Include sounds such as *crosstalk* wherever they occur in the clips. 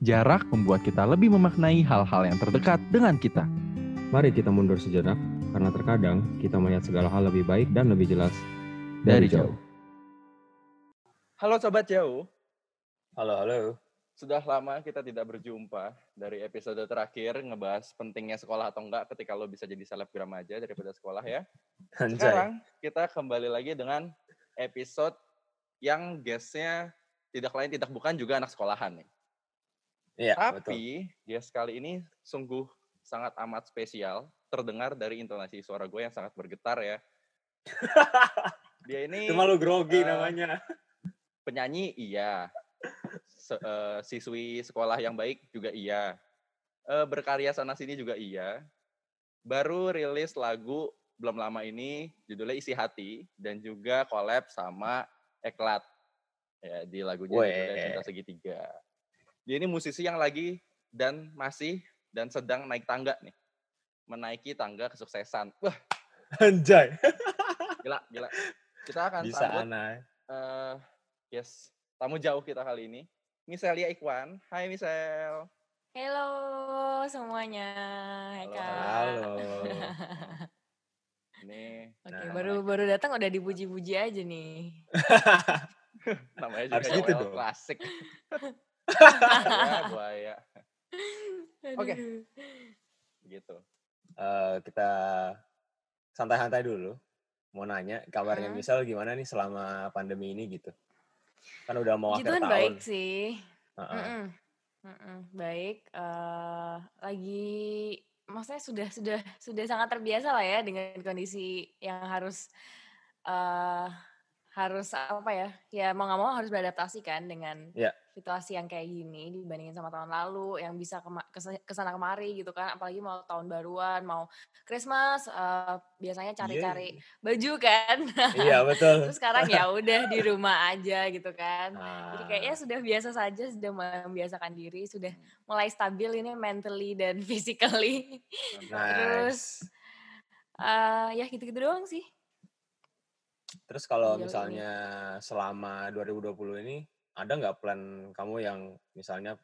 Jarak membuat kita lebih memaknai hal-hal yang terdekat dengan kita. Mari kita mundur sejenak, karena terkadang kita melihat segala hal lebih baik dan lebih jelas Dari jauh. Halo Sobat Jauh, Halo, halo. sudah lama kita tidak berjumpa dari episode terakhir ngebahas pentingnya sekolah atau enggak ketika lo bisa jadi selebgram aja daripada sekolah ya. Anjay. Sekarang kita kembali lagi dengan episode yang guestnya tidak lain tidak bukan juga anak sekolahan nih. Iya, betul. Tapi guest kali ini sungguh sangat amat spesial, terdengar dari intonasi suara gue yang sangat bergetar ya. *laughs* Dia ini Cuma lu grogi eh, namanya. penyanyi iya, Se- eh, siswi sekolah yang baik juga iya, Eh, berkarya sana sini juga iya. Baru rilis lagu belum lama ini judulnya Isi Hati dan juga collab sama Eklat ya di lagunya judulnya. Cinta Segitiga. Dia ini musisi yang lagi dan masih dan sedang naik tangga nih, menaiki tangga kesuksesan. Wah Anjay. *laughs* gila gila. Kita akan Bisa sambut aneh. eh yes, tamu jauh kita kali ini. Miselia Ikwan. Hai Misel. Halo semuanya. Hai Halo, Kak. Halo. *laughs* Ini Oke, Nah, baru baru datang udah dipuji-puji aja nih. *laughs* namanya juga Harus gitu dong. klasik. Buaya, *laughs* buaya. Oke. Aduh. Gitu. Eh, kita santai-santai dulu. Mau nanya kabarnya Hmm. misal gimana nih selama pandemi ini gitu. Kan udah mau Puji akhir tahun. baik sih. Heeh. Mm-mm. Mm-mm, Baik. eh lagi maksudnya sudah sudah sudah sangat terbiasa lah ya dengan kondisi yang harus eh harus apa ya? Ya mau nggak mau harus beradaptasi kan dengan Iya. situasi yang kayak gini dibandingin sama tahun lalu yang bisa kema- kesa- ke sana kemari gitu kan apalagi mau tahun baruan mau Christmas eh, biasanya cari-cari baju kan *laughs* Iya, betul. terus sekarang ya udah di rumah aja gitu kan jadi kayaknya Nah, sudah biasa saja sudah membiasakan diri sudah mulai stabil ini mentally dan *laughs* physically terus nice. eh ya gitu-gitu doang sih Terus kalau Sejauh ini. misalnya selama 2020 ini ada nggak plan kamu yang misalnya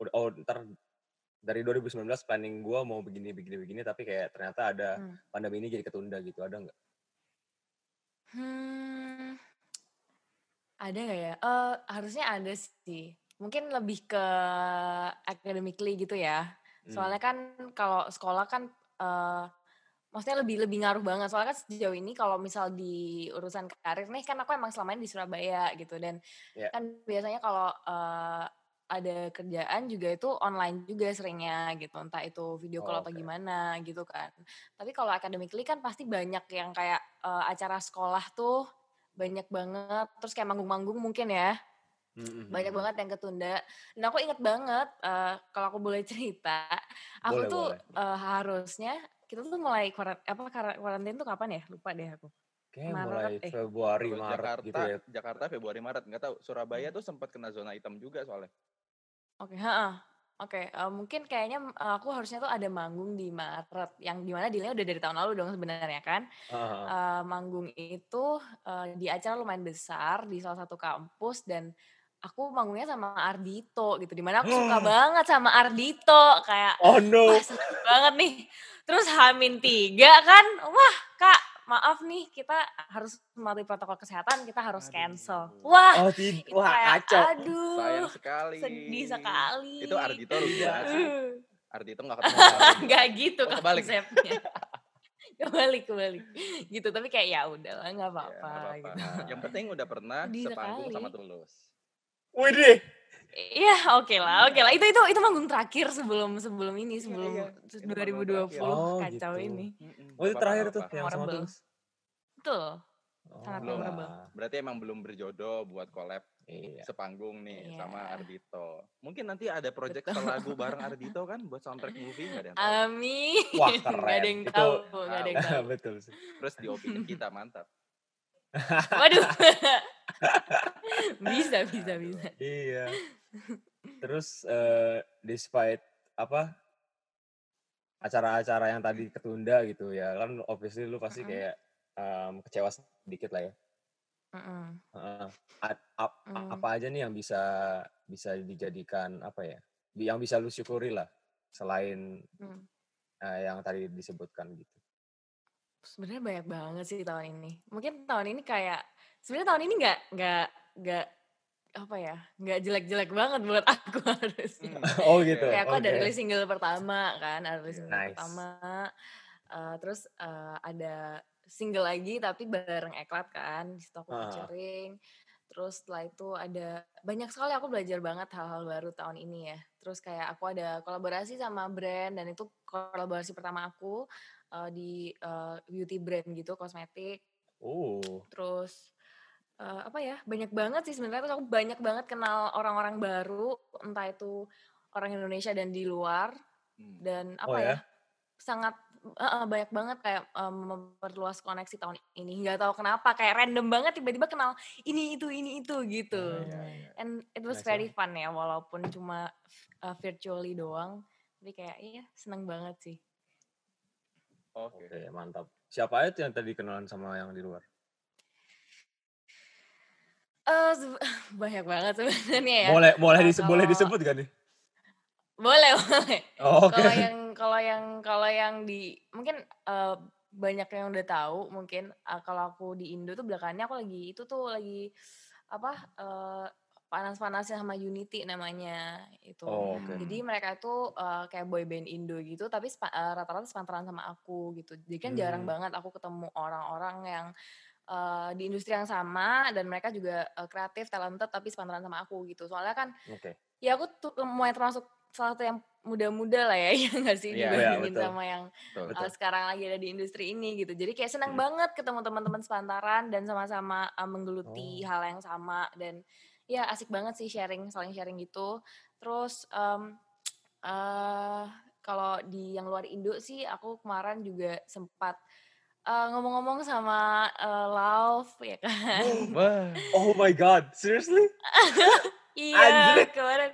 oh ntar dari 2019 planning gua mau begini begini begini tapi kayak ternyata ada Hmm. pandemi ini jadi ketunda gitu ada nggak? Hmm, ada nggak ya? Eh harusnya ada sih. Mungkin lebih ke academically gitu ya. Hmm. Soalnya kan kalau sekolah kan eh maksudnya lebih lebih ngaruh banget. Soalnya kan sejauh ini kalau misal di urusan karir nih kan aku emang selama ini di Surabaya gitu dan Iya. kan biasanya kalau eh, ada kerjaan juga itu online juga seringnya gitu. Entah itu video call Oh, atau oke. gimana gitu kan. Tapi kalau academically kan pasti banyak yang kayak eh, acara sekolah tuh banyak banget. Terus kayak manggung-manggung mungkin ya Hmm, banyak hmm, banget yang ketunda. Dan aku inget banget eh, kalau aku boleh cerita, aku Boleh, tuh boleh. eh, harusnya kita tuh mulai kuaran, apa kar- karantin tuh kapan ya? Lupa deh aku. Kayak Maret, mulai eh. Februari Maret Jakarta, gitu ya. Jakarta Februari Maret nggak tahu. Surabaya tuh sempat kena zona hitam juga soalnya. Oke, heeh. Oke, eh, mungkin kayaknya eh, aku harusnya tuh ada manggung di Maret, yang di mana dealnya udah dari tahun lalu dong sebenarnya kan. Heeh. Eh, manggung itu eh, di acara lumayan besar di salah satu kampus dan aku manggungnya sama Ardito gitu, di mana aku suka *gasps* banget sama Ardito kayak Oh no. Wah seneng banget nih. Terus Hamin tiga kan, wah kak maaf nih kita harus mematuhi protokol kesehatan, kita harus cancel. Aduh. Wah, Oh, itu wah kayak, kacau. aduh, Sayang sekali. sedih sekali. Itu Ardito banget sih. Uh, Ardito nggak ketemu. Nggak gitu Oh, kebalik. konsepnya. *laughs* kebalik kebalik gitu tapi kayak ya udahlah nggak Ya, apa-apa nggak apa-apa. gitu Yang penting udah pernah Sedih sepanggung sekali. sama Tulus. Widih. Iya oke lah oke lah itu itu itu manggung terakhir sebelum sebelum ini sebelum iya. Itu manggung 2020 terakhir. Oh, kacau gitu. ini Oh, itu terakhir tuh yang sama. Tulus. betul Oh, Sangat Belum. memorable. Berarti emang belum berjodoh buat collab Iya. sepanggung nih Iya. sama Ardito. Mungkin nanti ada project Betul. lagu bareng Ardito kan buat soundtrack movie nggak ada yang tahu. Amin. Wah, Nggak ada keren. yang Itu- tahu, nggak ada yang tahu. *laughs* Betul sih. Terus di opini kita mantap. Waduh. *laughs* bisa, bisa, bisa. Iya. *laughs* Terus eh despite apa acara-acara yang tadi ketunda gitu ya kan obviously lu pasti Mm-mm. kayak em, kecewa sedikit lah ya. Heeh. A- ap- Mm. apa aja nih yang bisa bisa dijadikan apa ya yang bisa lu syukuri lah selain eh, yang tadi disebutkan gitu. Sebenarnya banyak banget sih tahun ini. Mungkin tahun ini kayak sebenarnya tahun ini nggak nggak nggak apa ya nggak jelek-jelek banget buat *laughs* aku harusnya. Hmm, Oh gitu. Kayak aku ada Oke. rilis single pertama kan, ada rilis single Nice. pertama. eh, terus eh, ada single lagi tapi bareng Eklat kan, di situ aku featuring. Terus setelah itu ada banyak sekali aku belajar banget hal-hal baru tahun ini ya. Terus kayak aku ada kolaborasi sama brand dan itu kolaborasi pertama aku eh, di eh, beauty brand gitu, kosmetik. Oh. Terus eh, apa ya? Banyak banget sih sebenarnya terus aku banyak banget kenal orang-orang baru, entah itu orang Indonesia dan di luar Hmm. dan Oh apa ya? ya? Sangat eh, banyak banget kayak em, memperluas koneksi tahun ini. Nggak tahu kenapa kayak random banget tiba-tiba kenal ini itu ini itu gitu. Oh, Iya, iya. And it was Nice very fun ya walaupun cuma uh, virtually doang. Tapi kayak iya seneng banget sih. Oke. Oke, mantap. Siapa aja tuh yang tadi kenalan sama yang di luar? Eh sebe- *laughs* banyak banget sebenarnya ya. Boleh boleh Eh, dise- boleh disebut gak nih? Boleh, boleh. Oh, Oke. Kalau yang kalau yang kalau yang di mungkin eh, banyak yang udah tahu mungkin eh, kalau aku di Indo tuh belakangannya aku lagi itu tuh lagi apa eh, panas-panasnya sama Unity namanya itu. Oh, oke. Jadi mereka itu eh, kayak boy band Indo gitu tapi spa- eh, rata-rata sepantaran sama aku gitu. Jadi kan jarang Hmm. banget aku ketemu orang-orang yang eh, di industri yang sama dan mereka juga eh, kreatif, talented tapi sepantaran sama aku gitu. Soalnya kan Oke. ya aku tuh mulai termasuk salah satu yang muda-muda lah ya, *laughs* ya nggak sih Iya, iya, dibandingin betul. sama yang Betul. Betul. uh, sekarang lagi ada di industri ini gitu. Jadi kayak senang Hmm. banget ketemu teman-teman sepantaran dan sama-sama uh, menggeluti Oh. hal yang sama dan ya asik banget sih sharing, saling sharing gitu. Terus em, eh kalau di yang luar Indo sih aku kemarin juga sempat uh, ngomong-ngomong sama uh, Love ya kan. Wah. Oh my god, seriously? Iya, Anjir. kemarin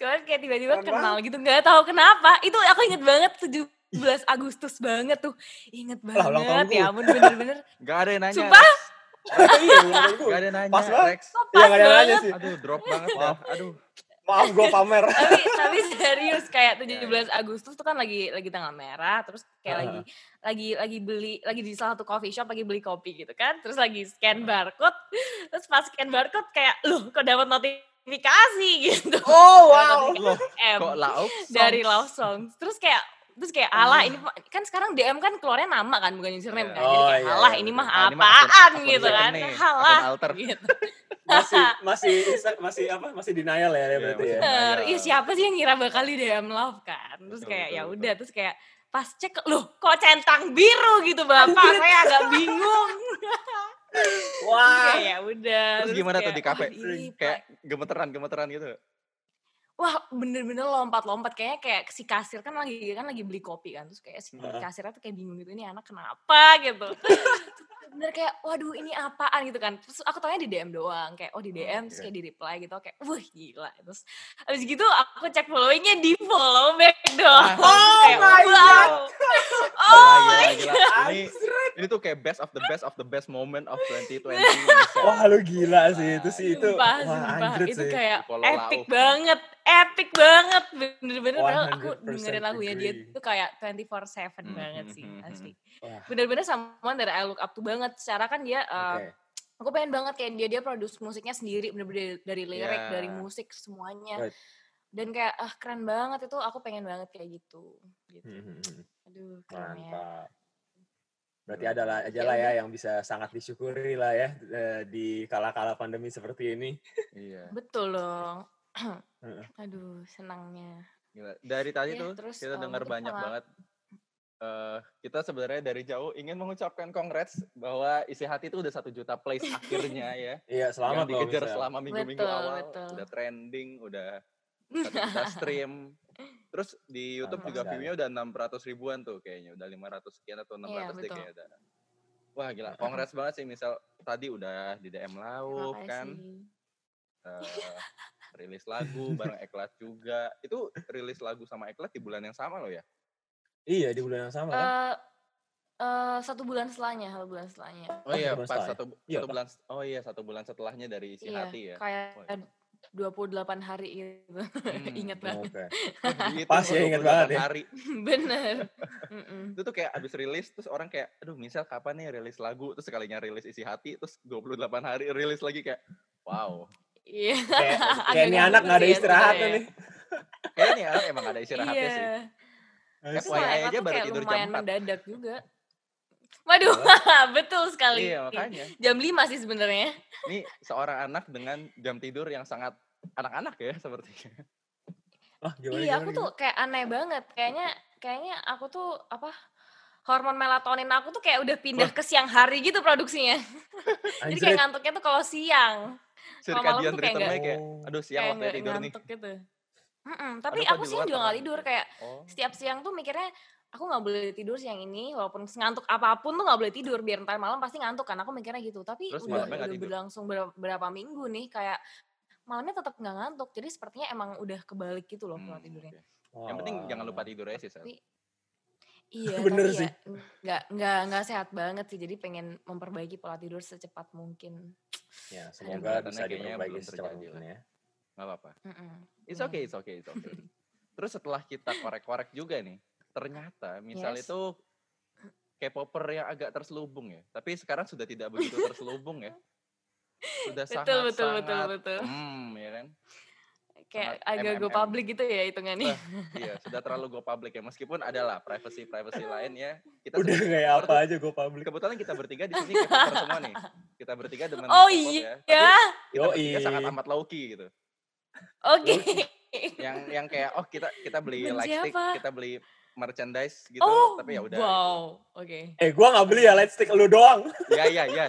kemarin kayak tiba-tiba kenal gitu, nggak tahu kenapa. Itu aku inget banget 17 Agustus banget tuh. Inget Lah, banget tahunku. ya ampun bener-bener. Gak ada yang nanya. Sumpah? *laughs* Iya. Gak ada nanya, Pas banget. Iya, gak ada nanya sih. Aduh, drop banget dah. Aduh. Maaf, gue pamer. *laughs* tapi tapi serius kayak Ya, 17 Agustus tuh kan lagi lagi tanggal merah terus kayak lagi lagi lagi beli lagi di salah satu coffee shop lagi beli kopi gitu kan terus lagi scan barcode terus pas scan barcode kayak loh kok dapat notifikasi *laughs* gitu Oh, wow. Loh, M kok lauk? dari songs? love songs terus kayak terus kayak alah ini kan sekarang DM kan keluarnya nama kan bukan username Iya. kan jadi Oh, kayak iya, alah iya, ini betul. mah Ah, ini mah apaan gitu kan halah *laughs* gitu Masih *laughs* masih masih apa? Masih denial ya, Iya, berarti masih ya. iya siapa sih yang ngira bakal di DM love kan terus Betul, kayak ya udah terus kayak pas cek loh kok centang biru gitu bapak *laughs* saya agak bingung Wah. ya udah Terus gimana tuh kayak, di kafe? "Wah, ini Kayak gemeteran, gemeteran gitu. Wah bener-bener lompat-lompat. Kayaknya kayak si kasir kan lagi kan lagi beli kopi kan. Terus kayak si kasirnya tuh kayak bingung gitu ini anak kenapa? gitu. *laughs* Bener kayak waduh ini apaan? gitu kan. Terus aku tanya di DM doang. Kayak oh di DM terus Oke. kayak di reply gitu. Kayak wah gila. Terus abis gitu aku cek followingnya di follow back *laughs* dong. Oh kayak my wow *laughs* oh Gila, my gila, gila. Ini, ini tuh kayak best of the best of the best moment of 2020. Michelle. Wah, lu gila sih. Itu sih itu. Sumpah, Wah, sumpah. Itu sih. kayak epic banget, epic banget. Bener-bener padahal aku 100% dengerin lagunya dia tuh kayak 24/7 Hmm, banget hmm, sih, hmm, hmm. asli. Wah, Bener-bener someone that I look up to banget. Secara kan dia uh, Oke. aku pengen banget kayak dia dia produce musiknya sendiri bener-bener dari, dari lirik, Yeah. dari musik semuanya. Right. Dan kayak ah keren banget itu aku pengen banget kayak gitu. gitu. Hmm, hmm, hmm. Aduh, keren ya. Mantap. Berarti Bener, adalah bener. aja lah ya yang bisa sangat disyukuri lah ya eh, di kala-kala pandemi seperti ini. Iya. Betul dong. Aduh, senangnya. Gila. Dari tadi Iya, tuh terus, kita eh, dengar banyak pengal- banget. eh kita sebenarnya dari jauh ingin mengucapkan congrats bahwa isi hati itu udah satu juta plays *laughs* akhirnya ya. Iya, selamat yang loh. dikejar Michelle. selama minggu-minggu Betul, awal betul. udah trending, udah *laughs* satu juta stream. Terus di YouTube juga view-nya udah 600 ribuan tuh kayaknya, udah 500 sekian atau 600 Iya, deh betul. kayaknya. ada. Wah gila, congrats banget sih misal tadi udah di DM Lauf kan, kasih. *laughs* rilis lagu *laughs* bareng Eklat juga. Itu rilis lagu sama Eklat di bulan yang sama loh ya? Iya, di bulan yang sama kan? Eh, eh, satu bulan setelahnya, satu bulan setelahnya. Oh iya, pas satu, Iya satu bulan. Oh iya, satu bulan setelahnya dari isi Iya, hati ya. kayak Oh, iya. 28 hari gitu. Hmm, *laughs* Ingat banget. Oke. Dihitung *laughs* Pas ya, ingat 28 banget ya. hari. Bener. Itu tuh kayak abis rilis terus orang kayak aduh misal kapan nih rilis lagu terus sekalinya rilis isi hati terus 28 hari rilis lagi kayak wow. Iya. Kayak, *laughs* kayak nih anak nggak ada ya istirahatnya nih. *laughs* Kayaknya nih anak emang ada istirahatnya Iya. sih. FYI aja baru kayak tidur jam lumayan 4. mendadak juga. Waduh, *laughs* betul sekali. Iya makanya. Jam 5 sih sebenarnya. Ini seorang anak dengan jam tidur yang sangat anak-anak ya sepertinya. Ah, gimana, iya, gimana, aku tuh kayak aneh banget. Kayaknya kayaknya aku tuh apa hormon melatonin aku tuh kayak udah pindah ke siang hari gitu produksinya. gimana? Jadi kayak ngantuknya tuh kalau siang. Circadian tuh kayak Oh. aduh siang nggak tidur nih. ngantuk gitu. Mm-mm, tapi Aduh, aku luar juga nggak tidur kayak Oh. setiap siang tuh mikirnya aku nggak boleh tidur siang ini walaupun ngantuk apa pun tuh nggak boleh tidur biar ntar malam pasti ngantuk kan aku mikirnya gitu tapi Terus udah, udah berlangsung berapa, berapa minggu nih kayak malamnya tetap nggak ngantuk jadi sepertinya emang udah kebalik gitu loh pola Hmm, tidurnya oke. Yang penting jangan lupa tidur aja sih. Tapi- iya *laughs* Bener tapi sih. ya nggak nggak nggak sehat banget sih jadi pengen memperbaiki pola tidur secepat mungkin Ya, semoga kelihatannya bisa kayaknya diperbaiki secepat terjadi mungkin ya. Nggak apa-apa. Mm-mm. It's Iya. okay, it's okay, it's okay. *laughs* Terus setelah kita korek-korek juga nih, ternyata misal Yes. itu K-popper yang agak terselubung ya. Tapi sekarang sudah tidak begitu terselubung ya. *laughs* Sudah betul sangat betul betul sangat betul hmm, ya kan? Kayak sangat agak go MMM. public gitu ya hitungannya Bah, *laughs* iya, sudah terlalu go public ya. Meskipun adalah privacy-privacy lain ya. Kita Udah kayak apa tuh- aja gue publik. Kebetulan kita bertiga di sini K-popper semua nih. Kita bertiga demen oh iya ya. Tapi kita bertiga Yoi. sangat amat low key gitu. oke Yang yang kayak oh kita kita beli lightstick, kita beli merchandise gitu, oh tapi ya udah. gitu. wow oke Eh, gue nggak beli ya lightstick lu doang. Ya ya ya.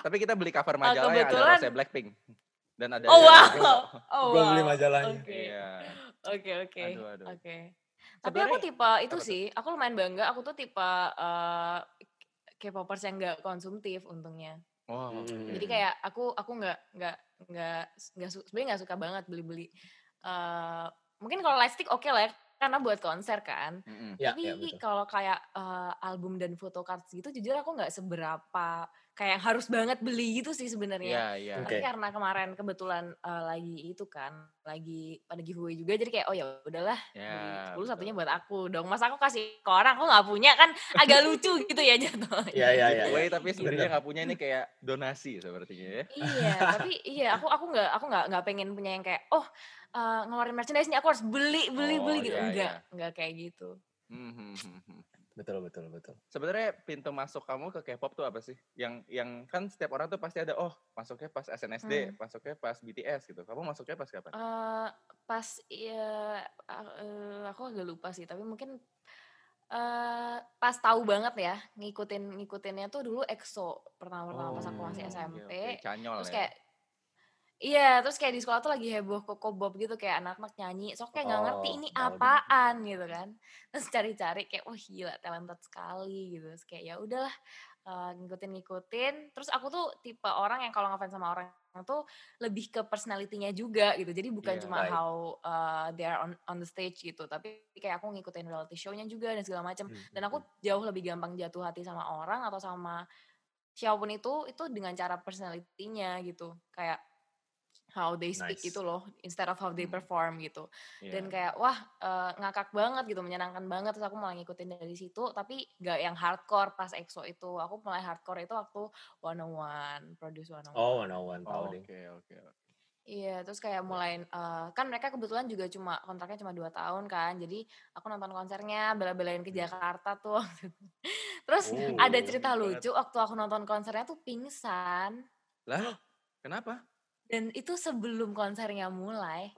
Tapi kita beli cover majalah yang ada Rose Blackpink dan ada oh wow oh *laughs* Gue wow beli majalahnya. oke Iya. oke oke Aduh, aduh. oke tapi aku tipe itu apa tuh? sih aku lumayan bangga aku tuh tipe eh, K-popers yang nggak konsumtif untungnya Wow. Hmm. jadi kayak aku aku nggak nggak nggak nggak sebenarnya nggak suka banget beli beli mungkin kalau lightstick oke lah ya, karena buat konser kan Mm-mm. Ya, tapi ya, kalau kayak eh, album dan fotocards gitu jujur aku nggak seberapa kayak yang harus banget beli gitu sih sebenarnya Iya iya. Oke. tapi karena kemarin kebetulan eh, lagi itu kan lagi pada giveaway juga jadi kayak oh ya udahlah Ya. beli 10 satunya buat aku dong masa aku kasih ke orang aku nggak punya kan agak lucu gitu ya jatuhnya Iya, iya, iya. Giveaway iya. tapi sebenarnya nggak punya ini kayak donasi sepertinya ya. iya tapi iya aku aku nggak aku nggak nggak pengen punya yang kayak oh eh, ngeluarin merchandise nih aku harus beli beli Oh, beli gitu iya, enggak iya. enggak kayak gitu Hmm, hmm, hmm. Betul, betul, betul. Sebenarnya pintu masuk kamu ke K-pop tuh apa sih? Yang yang kan setiap orang tuh pasti ada oh masuknya pas SNSD, Hmm. masuknya pas BTS gitu. Kamu masuknya pas kapan? Eh, pas ya eh, aku agak lupa sih tapi mungkin eh pas tahu banget ya ngikutin ngikutinnya tuh dulu EXO pertama-pertama pas aku masih Oh, oke, SMP oke. Canyol terus ya. Iya terus kayak di sekolah tuh lagi heboh koko bob gitu kayak anak-anak nyanyi so kayak nggak ngerti Oh, ini tahu deh. apaan gitu kan. Terus cari-cari kayak wah gila talented sekali gitu. Terus kayak ya udahlah eh, ngikutin-ngikutin. Terus aku tuh tipe orang yang kalau ngefans sama orang tuh lebih ke personality-nya juga gitu. Jadi bukan Iya, cuma baik. how uh, they are on on the stage gitu tapi kayak aku ngikutin reality show-nya juga dan segala macam Hmm, dan aku jauh lebih gampang jatuh hati sama orang atau sama siapa pun itu itu dengan cara personality-nya gitu. Kayak how they speak Nice. gitu loh instead of how they Hmm. perform gitu Iya. dan kayak wah eh, ngakak banget gitu menyenangkan banget terus aku mulai ngikutin dari situ tapi gak yang hardcore pas EXO itu aku mulai hardcore itu waktu 101 produce 101 Oh, one on one tahu Oh, deh. Oke oke. oke. Iya, terus kayak mulai eh, kan mereka kebetulan juga cuma kontraknya cuma dua tahun kan, jadi aku nonton konsernya bela-belain ke Hmm. Jakarta tuh. *laughs* terus Oh, ada cerita lucu waktu aku nonton konsernya tuh pingsan Lah, kenapa? Dan itu sebelum konsernya mulai.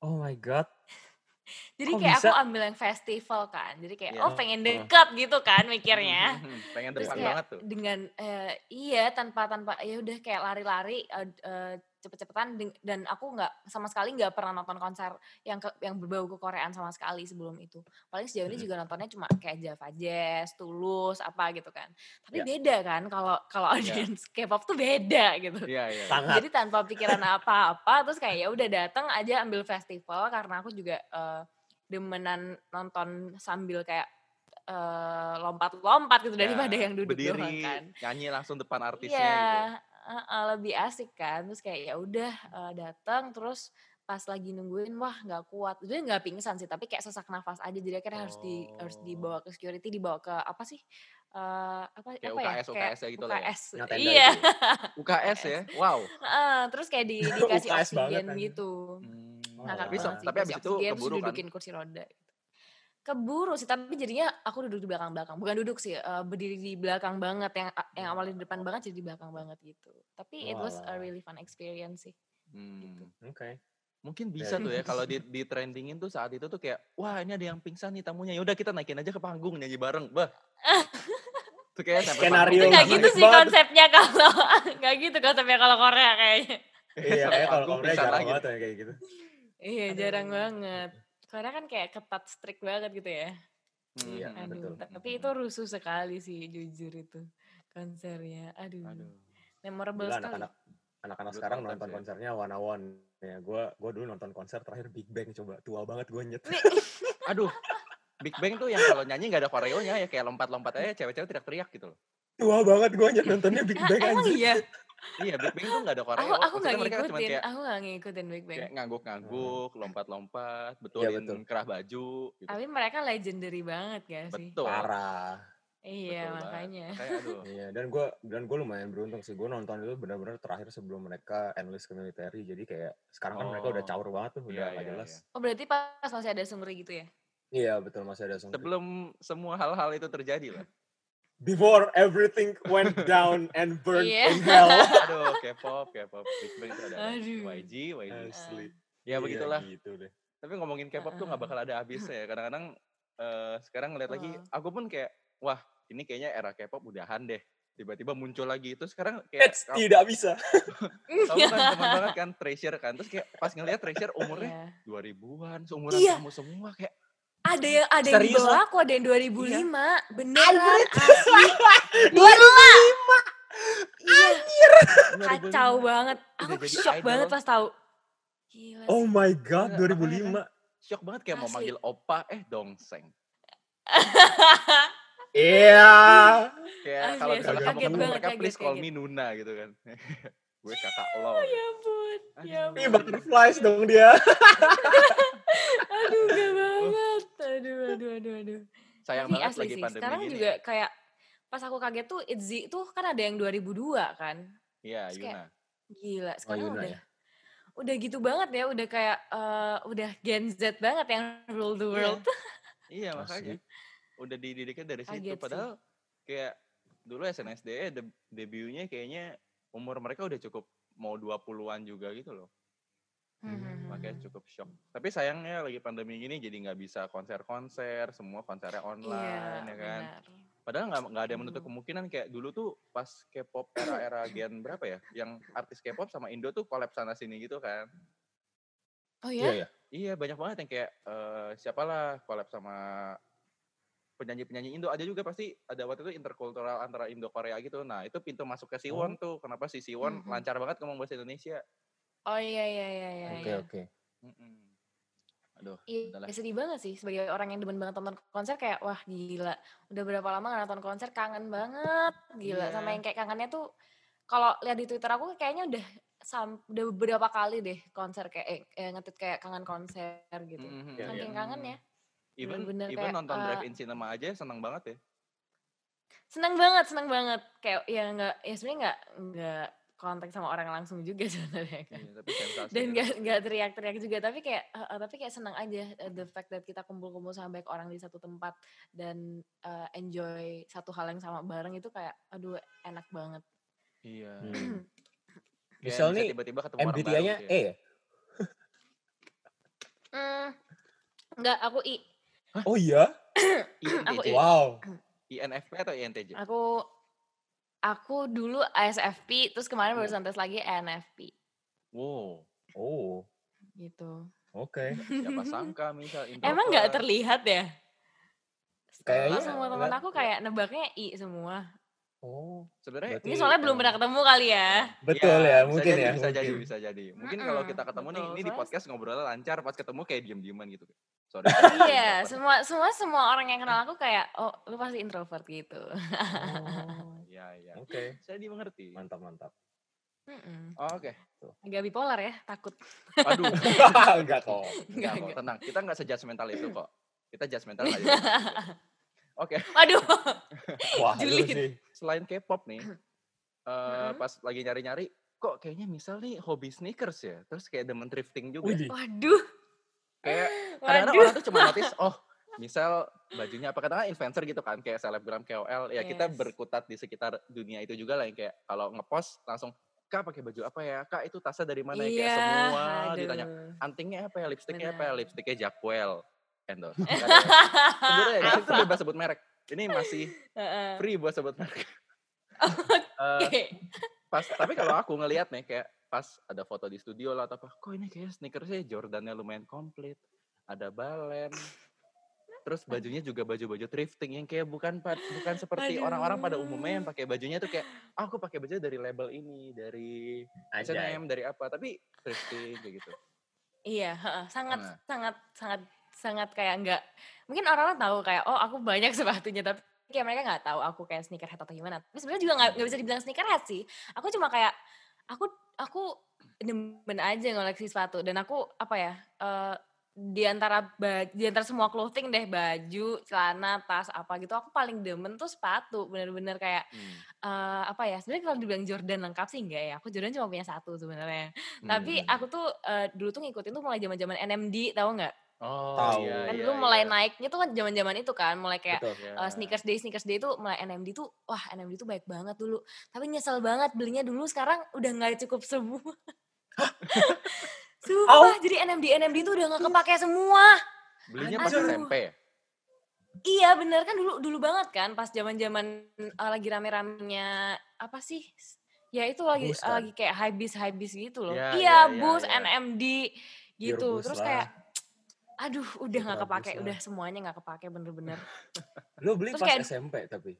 Oh my god. *laughs* Jadi Kok kayak aku bisa? ambil yang festival kan, jadi kayak Iya. oh pengen deket gitu kan mikirnya. Hmm, Pengen Terus depan kayak banget tuh. dengan eh, iya tanpa tanpa ya udah kayak lari-lari eh, eh, cepet-cepetan dan aku nggak sama sekali nggak pernah nonton konser yang ke, yang berbau ke Koreaan sama sekali sebelum itu. Paling sejauh ini juga nontonnya cuma kayak Java Jazz, Tulus apa gitu kan. Tapi Ya. beda kan kalau kalau Ya. audience K-pop tuh beda gitu. Iya iya. Sangat. Jadi tanpa pikiran apa-apa terus kayak ya udah datang aja ambil festival karena aku juga eh, demenan nonton sambil kayak eh, lompat-lompat gitu Ya, daripada yang duduk berdiri, doang kan. nyanyi langsung depan artisnya Iya, gitu. Uh, uh, lebih asik kan terus kayak ya udah uh, datang terus pas lagi nungguin wah nggak kuat dia nggak pingsan sih tapi kayak sesak nafas aja jadi akhirnya harus di harus Oh. dibawa ke security dibawa ke apa sih Eh apa Kayak apa ya UKS, kayak UKS gitu lah ya? UKS Yang tenda iya itu ya? UKS ya wow Heeh, terus kayak di, *laughs* dikasih UKS oksigen gitu Hmm, Nah, Oh. tapi, tapi abis itu keburu kan dudukin kursi roda. Gitu. Keburu sih, tapi jadinya aku duduk di belakang-belakang. Bukan duduk sih, eh, berdiri di belakang banget. Yang yang awalnya di depan banget jadi di belakang banget gitu. Tapi it was a really fun experience sih. Gitu. Hmm. Oke. Mungkin bisa Dari- tuh ya kalau di, *laughs* di trendingin tuh saat itu tuh kayak wah ini ada yang pingsan nih tamunya. Ya udah kita naikin aja ke panggung nyanyi bareng. Bah. *laughs* Tuh kayak Skenario Itu nggak gitu sih banget. konsepnya kalau *laughs* nggak gitu konsepnya kalau Korea kayaknya. Iya, kayak kalau Korea jarang banget ya kayak gitu. Iya, jarang banget. Korea kan kayak ketat strict banget gitu ya. Iya, Hmm, Aduh, betul. ta- tapi itu rusuh sekali sih jujur itu konsernya. Aduh, Aduh. memorable Gila sekali. anak-anak anak-anak Dulu sekarang konser nonton sih. konsernya one on one. Ya, gua gua dulu nonton konser terakhir Big Bang coba tua banget gue nyet. *laughs* Aduh. Big Bang tuh yang kalau nyanyi nggak ada koreonya ya kayak lompat-lompat aja cewek-cewek teriak-teriak gitu loh. Tua banget gue nyet nontonnya Big Bang emang anjir. iya? Iya, Big Bang tuh nggak ada koreo. Aku aku nggak cuma ngikutin, kayak aku nggak ngikutin Big Bang. kayak ngangguk-ngangguk, lompat-lompat, Iya, betulin betul. kerah baju gitu. Tapi mereka legendary banget gak sih? Betul. Parah. Iya betul makanya. Aduh. Iya, dan gue dan gue lumayan beruntung sih. Gue nonton itu benar-benar terakhir sebelum mereka enlist ke military. Jadi kayak sekarang kan mereka udah Oh. caur banget tuh, udah Iya, nggak iya, jelas. iya. Oh berarti pas masih ada sumri gitu ya? Iya betul masih ada song. Sebelum semua hal-hal itu terjadi lah. Before everything went *laughs* down and burned Iya. in hell. *laughs* Aduh, K-pop, K-pop. Big Bang itu ada Aduh. YG, YG. Asli. Ya Iya, begitulah. Gitu deh. Tapi ngomongin K-pop tuh nggak bakal ada habisnya ya. Kadang-kadang eh, sekarang ngeliat lagi, Heeh. aku pun kayak, wah ini kayaknya era K-pop udahan deh. Tiba-tiba muncul lagi. Terus sekarang kayak, It's kamu tidak bisa. *laughs* kamu kan teman banget kan Treasure kan. Terus kayak pas ngeliat Treasure umurnya Iya. 2000-an, seumuran Iya. kamu semua kayak Ada yang ada yang di Serius, bawah aku, ada yang 2005. Iya. Beneran asli. *laughs* Iya, 2005. kacau banget. Aku shock idol. banget pas tahu. Gila Oh sih. my god, Iya, makanya 2005. Shock banget kayak mau Asli. manggil opa, eh dongseng. *laughs* Iya. Kayak Asli, kalau misalnya kamu Kaget ketemu banget, mereka, kaget, please call kaget. me Nuna gitu kan. *laughs* Gue kakak lo. ya ampun. Ya Aduh. Ih, ampun. butterflies dong dia. Aduh, gak *laughs* banget. Aduh, aduh, aduh, aduh. Sayang Tapi banget asli lagi sih, pandemi sekarang gini. juga kayak pas aku kaget tuh ITZY tuh kan ada yang 2002 kan. Iya, kayak, Yuna. Gila, sekarang Yuna udah ya? udah gitu banget ya, udah kayak eh, udah Gen Z banget yang rule the Iya. world. *laughs* Iya, Asli. makanya. Udah dididiknya dari situ. Kaget sih. Padahal kayak dulu SNSD de- debutnya kayaknya umur mereka udah cukup mau 20-an juga gitu loh. Hmm. Makanya cukup shock. Tapi sayangnya lagi pandemi gini jadi nggak bisa konser-konser, semua konsernya Iya, online ya kan. benar. Padahal nggak nggak ada yang menutup Hmm. kemungkinan kayak dulu tuh pas K-pop era-era *coughs* gen berapa ya, yang artis K-pop sama Indo tuh collab sana sini gitu kan. Oh Iya ya? ya. Iya banyak banget yang kayak eh siapalah collab sama penyanyi-penyanyi Indo ada juga pasti ada waktu itu interkultural antara Indo Korea gitu. Nah itu pintu masuk ke Siwon tuh. Kenapa si Siwon Mhm. lancar banget ngomong bahasa Indonesia? Oh iya iya iya iya. Oke iya. oke. Mm-mm. Aduh, Iya, sedih banget sih sebagai orang yang demen banget nonton konser kayak wah gila. Udah berapa lama gak nonton konser kangen banget. Gila Iya. sama yang kayak kangennya tuh kalau lihat di Twitter aku kayaknya udah sam udah beberapa kali deh konser kayak eh, eh, ngetit kayak kangen konser gitu. Mhm, Iya, Saking iya. kangen ya. Even Bener-bener even kayak, nonton eh, drive-in cinema aja seneng banget ya. Seneng banget, seneng banget. Kayak ya nggak ya sebenarnya nggak nggak kontak sama orang langsung juga *laughs* sebenarnya kan. Iya, tapi dan gitu. nggak nggak teriak-teriak juga tapi kayak eh, tapi kayak senang aja eh, the fact that kita kumpul-kumpul sama banyak orang di satu tempat dan eh, enjoy satu hal yang sama bareng itu kayak aduh enak banget Iya. Hmm. *clears throat* Misal nih tiba-tiba ketemu orang baru MBTI-nya gitu E ya. ya? hmm, nggak aku i Oh iya? *clears throat* Aku. I. Wow. INFP atau INTJ? aku aku dulu ISFP terus kemarin baru Hmm. santai lagi NFP Wow. Oh, gitu oke. Siapa sangka misal emang nggak terlihat ya Kayaknya semua teman aku kayak nebaknya I semua Oh, Sebenarnya ini soalnya belum pernah ketemu kali ya betul Iya, ya, bisa mungkin jadi, ya. Bisa jadi, bisa jadi. Mungkin kalau Mm-mm, kita ketemu nih, betul. ini di podcast ngobrolnya lancar, pas ketemu kayak diem-dieman gitu. Sorry. *laughs* Iya, semua semua semua orang yang kenal aku kayak oh lu pasti introvert gitu. Oh, Iya, iya. Oke, Saya dimengerti. mantap mantap. Mm-mm. Oh, Oke. Agak bipolar ya, takut. Aduh. *laughs* Enggak kok. Enggak Enggak, kok, enggak. tenang. Kita nggak sejudgmental itu kok. Kita judgmental nggak juga. *laughs* Oke, Waduh. Wah, lu Julid. sih. selain K-pop nih, eh Mm-mm. pas lagi nyari-nyari, kok kayaknya misal nih hobi sneakers ya, terus kayak demen thrifting juga. Waduh. Kayak *laughs* kadang-kadang orang tuh cuma notice, oh misal bajunya apa katakan influencer gitu kan, kayak selebgram KOL, ya kita Yes. berkutat di sekitar dunia itu juga lah yang kayak kalau ngepost langsung kak pakai baju apa ya? Kak itu tasnya dari mana ya? Kayak Iya, semua aduh. ditanya antingnya apa ya? Lipstiknya apa ya? Lipstiknya Jackwell endorse. *laughs* Ya. sebenarnya situ Apa? bebas sebut merek. Ini masih free buat sebut merek. *laughs* Eh, Oke. pas tapi kalau aku ngelihat nih kayak pas ada foto di studio lah atau apa kok ini kayak sneakersnya? Jordannya lumayan komplit. Ada balen terus bajunya juga baju-baju thrifting yang kayak bukan bukan seperti orang-orang pada umumnya yang pakai bajunya tuh kayak "Ah, aku pakai baju dari label ini dari. H&M dari apa tapi thrifting kayak gitu Iya, sangat Nah. sangat sangat sangat kayak enggak mungkin orang-orang tahu kayak oh aku banyak *laughs* sepatunya tapi kayak mereka nggak tahu aku kayak sneakerhead atau gimana. Tapi sebenarnya juga nggak bisa dibilang sneakerhead sih. Aku cuma kayak aku aku demen aja ngoleksi sepatu dan aku apa ya eh di antara di antara semua clothing deh baju, celana, tas apa gitu aku paling demen tuh sepatu bener-bener kayak Hmm. eh apa ya sebenarnya kalau dibilang Jordan lengkap sih enggak ya aku Jordan cuma punya satu sebenarnya tapi Hmm. aku tuh eh, dulu tuh ngikutin tuh mulai zaman-zaman NMD tahu nggak? oh Tahu. iya, kan iya, dulu mulai iya. naiknya tuh kan zaman-zaman itu kan, mulai kayak Betul. Iya. eh, sneakers day sneakers day tuh mulai NMD tuh wah NMD tuh baik banget dulu. Tapi nyesel banget belinya dulu sekarang udah nggak cukup semua. *laughs* Sumpah, jadi NMD NMD tuh udah nggak kepake semua. belinya pas Aduh. SMP ya Iya bener kan dulu dulu banget kan pas zaman-zaman eh, lagi rame-ramenya apa sih? Ya itu lagi Boost kan? lagi kayak high bis high bis gitu loh. Ya, iya, ya, ya, bus ya. NMD gitu. Boost Terus lah. kayak aduh udah nggak kepake, lah. udah semuanya nggak kepake bener-bener. *laughs* Lu beli Terus pas kayak- SMP tapi.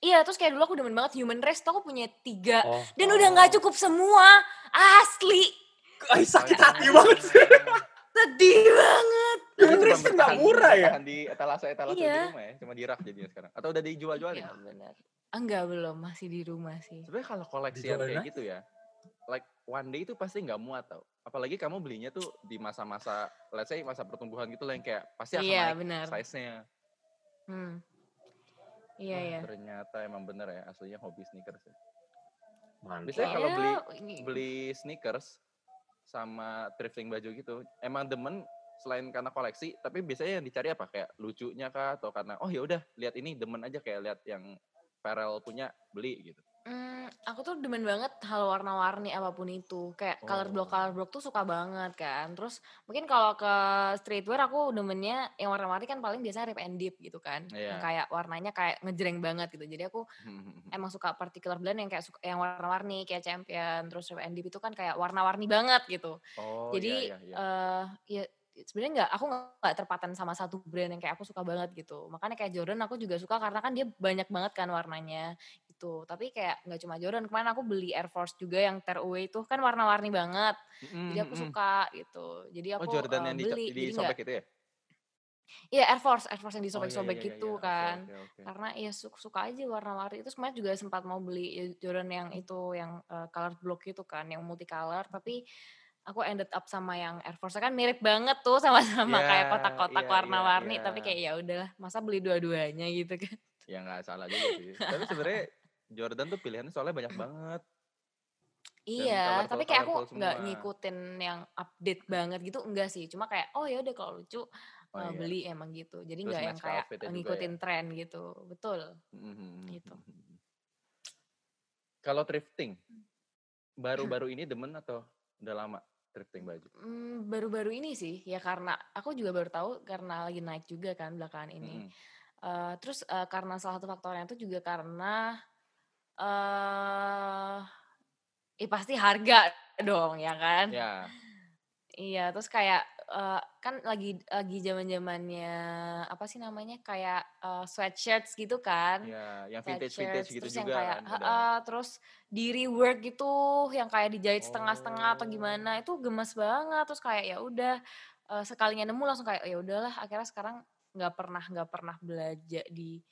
Iya, terus kayak dulu aku demen banget human race tuh aku punya tiga Oh. dan udah nggak cukup semua, asli Ay, sakit Oh, hati banget sih. *laughs* sedih banget. Cuma race tuh nggak murah ya? bertahan di etalase-etalase di Iya. rumah ya, cuma di rak jadinya sekarang. Atau udah dijual jualin? Ya benar. Enggak belum, masih di rumah sih. Sebenarnya kalau koleksian Dijualin kayak gitu ya, like one day itu pasti nggak muat tau. Apalagi kamu belinya tuh di masa-masa, let's say masa pertumbuhan gitu lah yang kayak pasti akan Iya, naik benar. size-nya. Hmm. Iya, Wah, iya. Ternyata emang bener ya, aslinya hobi sneakers ya. Mantap. Biasanya kalau beli ini- beli sneakers sama thrifting baju gitu, emang demen selain karena koleksi, tapi biasanya yang dicari apa? Kayak lucunya kah atau karena oh ya udah lihat ini demen aja kayak lihat yang Pharrell punya beli gitu. Hmm, aku tuh demen banget hal warna-warni apa pun itu. Kayak color block Oh. color block tuh suka banget kan. Terus mungkin kalau ke streetwear aku demennya yang warna-warni kan paling biasanya rip and dip gitu kan. Yang Iya. kayak warnanya kayak ngejreng banget gitu. Jadi aku *laughs* emang suka particular blend yang kayak suka, yang warna-warni kayak champion terus rip and dip itu kan kayak warna-warni banget gitu. oh Jadi iya, iya, iya. eh ya sebenarnya nggak aku nggak terpaten sama satu brand yang kayak aku suka banget gitu. Makanya kayak Jordan aku juga suka karena kan dia banyak banget kan warnanya gitu. Tapi kayak nggak cuma Jordan, kemarin aku beli Air Force juga yang tear away itu kan warna-warni banget. Jadi aku suka gitu. Jadi Oh aku Jordan eh, yang di, beli. di Jadi sobek itu ya? Iya Air Force, Air Force yang Oh, iya, disobek-sobek iya, iya, gitu iya. Oke, kan. oke, oke. Karena ya suka, suka aja warna-warni itu sebenarnya juga sempat mau beli ya, Jordan yang itu yang eh, color block itu kan, yang multicolor tapi aku ended up sama yang Air Force kan mirip banget tuh sama-sama *laughs* kayak Iya, kotak-kotak iya, warna-warni iya, tapi iya. kayak ya udahlah masa beli dua-duanya *laughs* gitu kan. Ya nggak salah juga sih. Tapi sebenarnya Jordan tuh pilihannya soalnya banyak banget. Iya, tapi kayak aku nggak ngikutin yang update banget gitu enggak sih. Cuma kayak oh ya udah kalau lucu Oh, eh, iya. beli emang gitu. Jadi nggak yang kayak ngikutin ya. tren gitu. Betul. Mhm. Gitu. Kalau thrifting, baru-baru *laughs* ini demen atau udah lama thrifting baju? Hmm, baru-baru ini sih ya karena aku juga baru tahu karena lagi naik juga kan belakangan ini. Mhm. Eh, terus eh, karena salah satu faktornya itu juga karena eh eh pasti harga *laughs* dong ya kan. Ya, Iya, terus kayak eh, kan lagi lagi zaman-zamannya apa sih namanya kayak eh, sweatshirts gitu kan. ya, yang vintage vintage gitu terus yang juga kayak kan. "Ha, modelnya. ah," terus di rework gitu yang kayak dijahit setengah-setengah atau Oh. gimana itu gemes banget terus kayak ya udah eh, sekalinya nemu langsung kayak ya udahlah akhirnya sekarang nggak pernah nggak pernah belajar di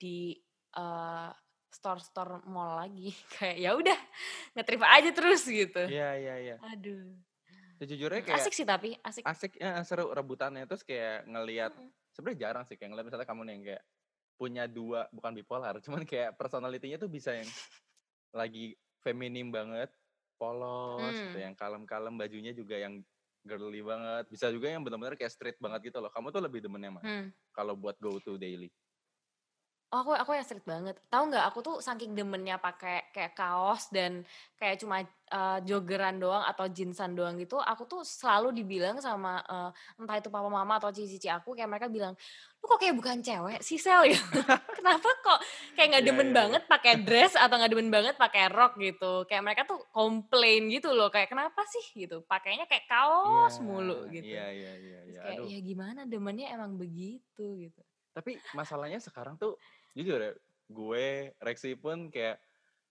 di eh, store-store mall lagi. *laughs* Kayak ya udah ngetrip aja terus gitu. Iya iya iya. Aduh. Sejujurnya kayak Asik sih tapi asik. asik ya seru rebutannya terus kayak ngelihat Mm-mm. sebenarnya jarang sih kayak ngeliat misalnya kamu nih yang kayak punya dua bukan bipolar *laughs* cuman kayak personalitinya tuh bisa yang lagi feminim banget polos gitu Hmm. yang kalem-kalem bajunya juga yang girly banget bisa juga yang benar-benar kayak street banget gitu loh kamu tuh lebih demen yang mana Hmm. kalau buat go to daily Oh, aku aku yang street banget. Tahu nggak? Aku tuh saking demennya pakai kayak kaos dan kayak cuma eh, joggeran doang atau jeansan doang gitu. Aku tuh selalu dibilang sama eh, entah itu papa mama atau cici-cici aku kayak mereka bilang, lu kok kayak bukan cewek sih sel *laughs* gitu. Kenapa kok kayak nggak Iya, demen iya, iya. banget pakai dress atau nggak demen banget pakai rok gitu. Kayak mereka tuh komplain gitu loh. Kayak kenapa sih gitu? Pakainya kayak kaos mulu gitu. iya iya iya iya kayak aduh ya gimana demennya emang begitu gitu. tapi masalahnya sekarang tuh jujur ya gue Rexy pun kayak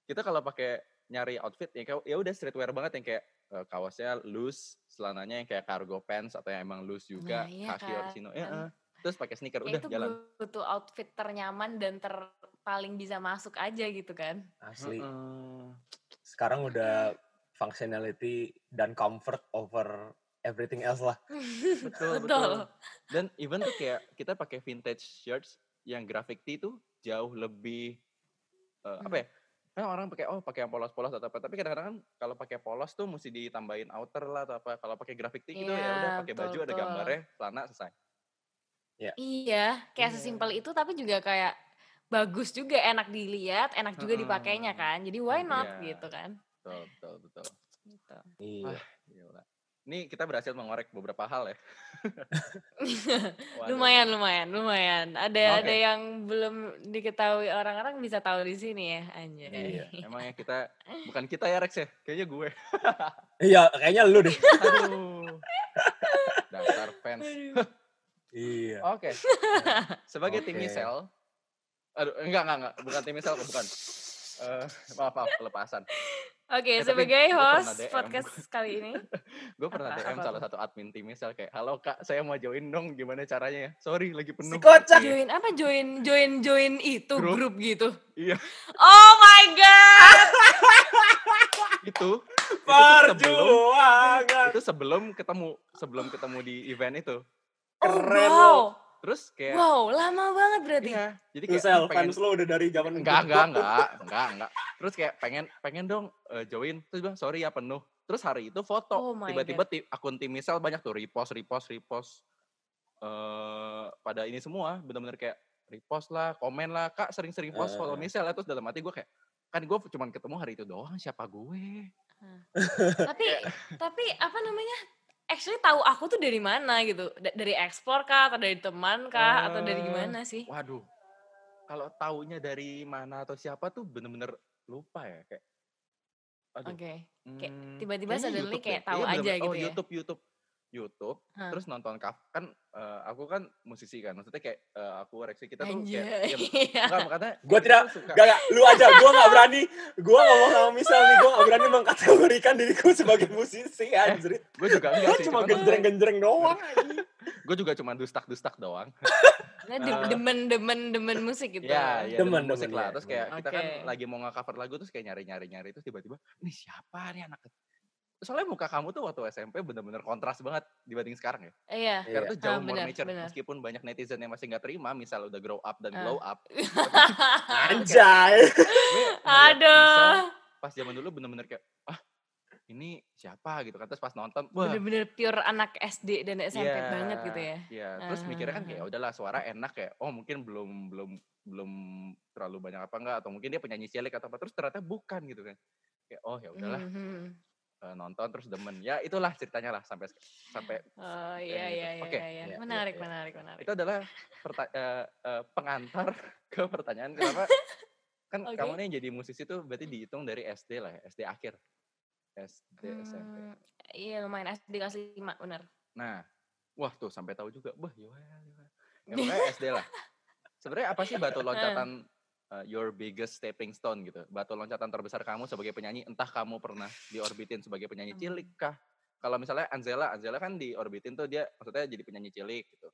kita kalau pakai nyari outfit ya kayak- ya udah streetwear banget yang kayak eh, kaosnya loose celananya yang kayak cargo pants atau yang emang loose juga Nah, iya kaki kan. orsino ya eh. terus pakai sneaker Ya udah itu jalan butuh outfit ternyaman dan ter paling bisa masuk aja gitu kan. Asli. Heeh. Sekarang udah functionality dan comfort over everything else lah. *laughs* betul betul dan even tuh kayak kita pakai vintage shirts yang graffiti tuh jauh lebih eh, apa ya kan orang pakai oh pakai yang polos-polos atau apa tapi kadang-kadang kan kalau pakai polos tuh mesti ditambahin outer lah atau apa kalau pakai graffiti gitu ya Iya, udah pakai baju betul, ada gambarnya celana selesai Iya, kayak Iya. sesimpel itu tapi juga kayak bagus juga, enak dilihat, enak juga Heeh. dipakainya kan. Jadi why not Iya. gitu kan. betul betul betul Gitu. Iya. Gila. Ini kita berhasil mengorek beberapa hal ya. *laughs* Lumayan, lumayan, lumayan. Ada Oke. ada yang belum diketahui orang-orang bisa tahu di sini ya, anjay. Iya, *laughs* emangnya kita bukan kita ya Rex ya, kayaknya gue. *laughs* Iya, kayaknya lu deh. Aduh. Dasar fans. Aduh. Iya. Oke. Nah, sebagai tim Oke. misel, aduh enggak enggak enggak, bukan tim misel, bukan. Eh, maaf maaf kelepasan. Oke, Eh, tapi sebagai host podcast kali ini, *laughs* Gue pernah Apa? DM Apa, salah apa? satu admin tim misel kayak, halo kak, saya mau join dong, gimana caranya ya? Sorry, lagi penuh. Si kocak. join apa join join join itu Grup. grup, gitu. Iya. Oh my god. *laughs* Itu, itu tuh sebelum Perjuangan. itu sebelum ketemu sebelum ketemu di event itu Oh, Keren wow. Terus kayak Wow, lama banget berarti. iya jadi kayak sel, "Ah, pengen fans lo udah dari zaman enggak enggak enggak *laughs* enggak enggak. Terus kayak pengen pengen dong eh, join. Terus bilang sorry ya penuh. Terus hari itu foto. Oh my tiba-tiba ti- akun tim misal banyak tuh repost repost repost. Eh pada ini semua benar-benar kayak repost lah komen lah. Kak sering-sering post Eh, foto eh, eh. misal terus dalam hati gue kayak kan gue cuman ketemu hari itu doang siapa gue tapi tapi apa namanya actually tahu aku tuh dari mana gitu. Da- dari explore kah atau dari teman kah atau dari Eh, gimana sih? Waduh, kalau taunya dari mana atau siapa tuh bener-bener lupa ya kayak. Oke. Kayak hmm, tiba-tiba kayaknya suddenly kayak tahu Kayaknya aja bener-bener- gitu oh, ya. YouTube, YouTube, YouTube. Hah. Terus nonton kaf kan eh, aku kan musisi kan, maksudnya kayak eh, aku Rexy kita tuh kayak Anjay. ya, *laughs* Iya. enggak makanya Gua tidak- suka Gak, gak, lu aja. Gua gak berani. Gua ngomong sama misal nih. Gua gak berani mengkategorikan diriku sebagai musisi anjir. gue juga enggak Gua sih, cuma genjreng-genjreng doang. gue juga cuma dustak-dustak doang. Nah, dem- Eh. demen demen demen musik gitu Iya, iya Demen, demen musik demen, lah. iya, Terus kayak demen. kita kan lagi mau nge-cover lagu terus kayak nyari-nyari nyari terus tiba-tiba ini siapa nih anak Soalnya muka kamu tuh waktu SMP bener-bener kontras banget dibanding sekarang ya. iya Karena tuh jauh Ah, more benar, mature. benar. Meskipun banyak netizen yang masih nggak terima, misal udah grow up dan Ah. glow up. *laughs* Anjay. Aduh pas zaman dulu bener-bener kayak, ah ini siapa gitu kan. Terus pas nonton, wah bener-bener pure anak SD dan SMP Iya, banget gitu ya Iya, terus mikirnya kan kayak Ah. "Ya udahlah suara enak ya. Oh mungkin belum belum belum terlalu banyak apa enggak atau mungkin dia penyanyi cilik atau apa terus ternyata bukan gitu kan. Kayak oh ya udahlah Mhm. Eh, nonton terus demen. Ya itulah ceritanya lah sampai sampai oh iya gitu. iya iya Oke. iya Iya, iya, menarik iya. menarik menarik itu adalah perta- eh, eh, pengantar *laughs* ke pertanyaan kenapa *laughs* kan Oke. kamu nih jadi musisi tuh berarti dihitung dari SD lah ya, SD akhir. SD SMP. Hmm, iya lumayan SD kelas 5 bener Nah, wah tuh sampai tahu juga. Wah, ya, ya, ya. ya pokoknya SD lah. *laughs* Sebenarnya apa sih batu loncatan uh, your biggest stepping stone gitu? Batu loncatan terbesar kamu sebagai penyanyi, entah kamu pernah diorbitin sebagai penyanyi cilik kah? Kalau misalnya Anzela, Anzela kan diorbitin tuh dia maksudnya jadi penyanyi cilik gitu.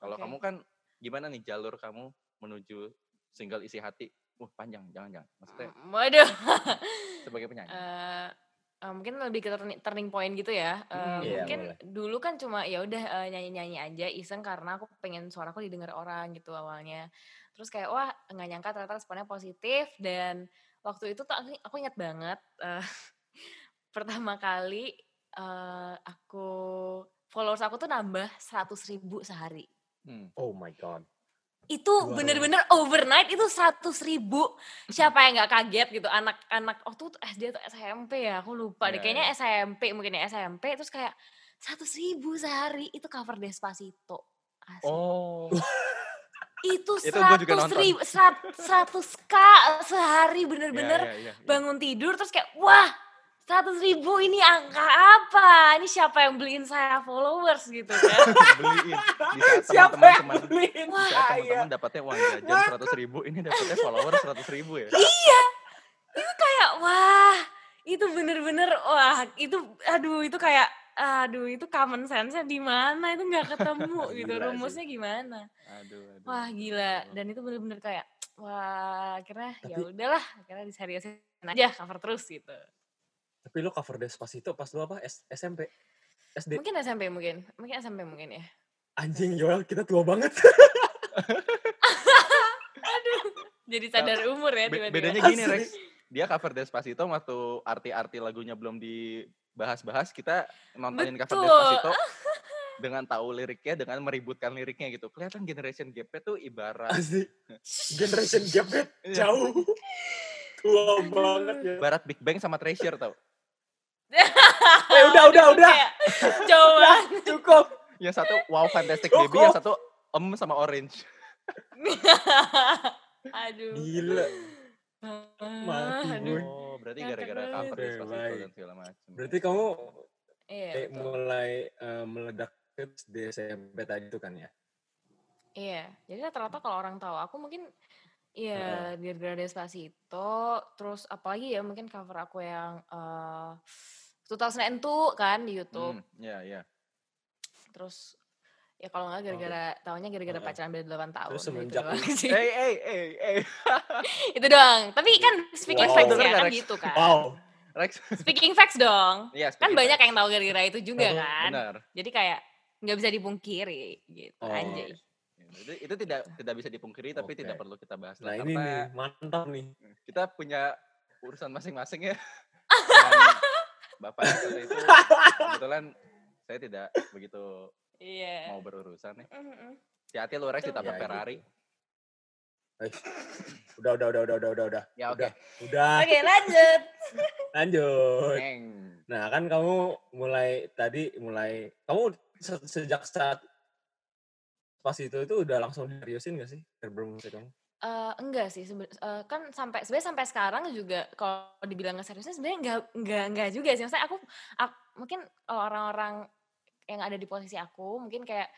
Kalau Oke. kamu kan gimana nih jalur kamu menuju single isi hati Wah panjang, jangan jangan. Maksudnya Mm, Waduh. *laughs* sebagai penyanyi. Eh, eh, mungkin lebih ke turning, turning point gitu ya. Eh, Hmm, iya, mungkin boleh. dulu kan cuma ya udah eh, nyanyi-nyanyi aja iseng karena aku pengen suaraku didengar orang gitu awalnya. Terus kayak wah nggak nyangka ternyata responnya positif dan waktu itu tuh aku, aku ingat banget eh, *laughs* pertama kali eh, aku followers aku tuh nambah 100 ribu sehari. Hmm. Oh my god. itu Luar bener-bener overnight itu seratus ribu siapa yang nggak kaget gitu anak-anak oh tuh SD atau SMP ya aku lupa deh Iya, kayaknya iya. SMP mungkin ya SMP terus kayak seratus ribu sehari itu cover Despacito Asli. Oh. *laughs* itu Itu seratus ribu seratus k sehari bener-bener Iya, iya, iya, iya. bangun tidur terus kayak wah seratus ribu ini angka apa? Ini siapa yang beliin saya followers? gitu kan. *laughs* Beliin. *laughs* Siapa yang teman beliin? Di saat saya? teman-teman dapatnya uang jajan seratus ribu ini dapatnya follower seratus ribu ya. Kayak wah itu bener-bener wah itu aduh itu kayak aduh itu common sense-nya di mana itu nggak ketemu *laughs* gitu sih. rumusnya gimana aduh, aduh wah gila dan itu bener-bener kayak wah akhirnya ya udahlah akhirnya diseriusin aja cover terus gitu Tapi lu cover Despacito pas lu apa? S- SMP? SD? mungkin SMP mungkin mungkin SMP mungkin ya Anjing Joel, kita tua banget. *laughs* jadi sadar umur ya Be- tiba-tiba bedanya gini. Rex dia cover Despacito waktu arti-arti lagunya belum dibahas-bahas kita nontonin cover. Despacito *laughs* dengan tahu liriknya dengan meributkan liriknya gitu kelihatan generation gap-nya tuh ibarat Asli. *laughs* Generation gap-nya Iya. jauh. Tua banget ya. ibarat Big Bang sama Treasure tau *laughs* Eh udah, udah, udah. coba Cukup. yang satu Wow Fantastic Cukup. Baby yang satu Em sama Orange aduh Gila. Mati gue. oh berarti gara-gara cover Oke, Despacito baik. dan segala macam Berarti kamu iya eh, mulai eh, meledak di SMP tadi itu kan ya? Iya, jadi rata-rata kalau orang tahu aku mungkin Iya, gara-gara Despacito, terus apalagi ya mungkin cover aku yang eh 2002 kan di YouTube. Hmm, ya ya Terus ya kalau nggak gara-gara tahunya gara-gara Heeh. pacaran beda 8 tahun. Terus udah itu semenjak eh eh eh eh itu doang. Tapi kan speaking Wow. facts ya kan Rex? gitu kan. Wow. Rex Speaking facts dong. Iya, Kan speaking banyak facts. yang tahu gara-gara itu juga Heeh, kan. benar Jadi kayak nggak bisa dipungkiri gitu Oh. anjay. itu, itu tidak tidak bisa dipungkiri tapi Oke. tidak perlu kita bahas Nah lah, ini nih, mantap nih. kita punya urusan masing-masing ya *laughs* kata itu kebetulan saya tidak begitu Iya. mau berurusan ya Mm-mm. hati-hati lu Rex ditabrak Ya, Ferrari Eh, Udah, udah, udah, udah, udah, udah, udah. ya oke Udah, udah. Oke, lanjut. *laughs* Lanjut. Neng. Nah kan kamu mulai tadi mulai kamu se- sejak saat pas itu itu udah langsung seriusin gak sih album musik kamu? Eh, enggak sih sebe- eh, kan sampai sebenarnya sampai sekarang juga kalau dibilang nggak seriusnya sebenarnya enggak enggak enggak juga sih maksudnya aku, ak- mungkin kalau orang-orang yang ada di posisi aku mungkin kayak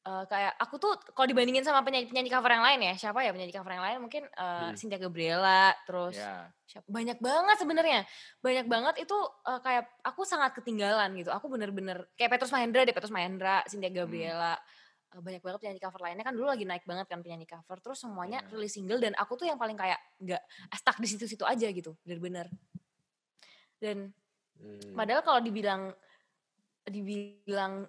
eh, kayak aku tuh kalau dibandingin sama penyanyi penyanyi cover yang lain ya siapa ya penyanyi cover yang lain? Mungkin eh, Hmm. Cynthia Gabriela terus ya. siapa- banyak banget sebenarnya. Banyak banget itu eh, kayak aku sangat ketinggalan gitu. Aku bener-bener kayak Petrus Mahendra deh Petrus Mahendra Cynthia Gabriela eh, banyak banget penyanyi cover lainnya. Kan dulu lagi naik banget kan penyanyi cover terus semuanya Iya. rilis single dan aku tuh yang paling kayak nggak stuck di situ-situ aja gitu bener-bener. Dan Hmm. padahal kalau dibilang dibilang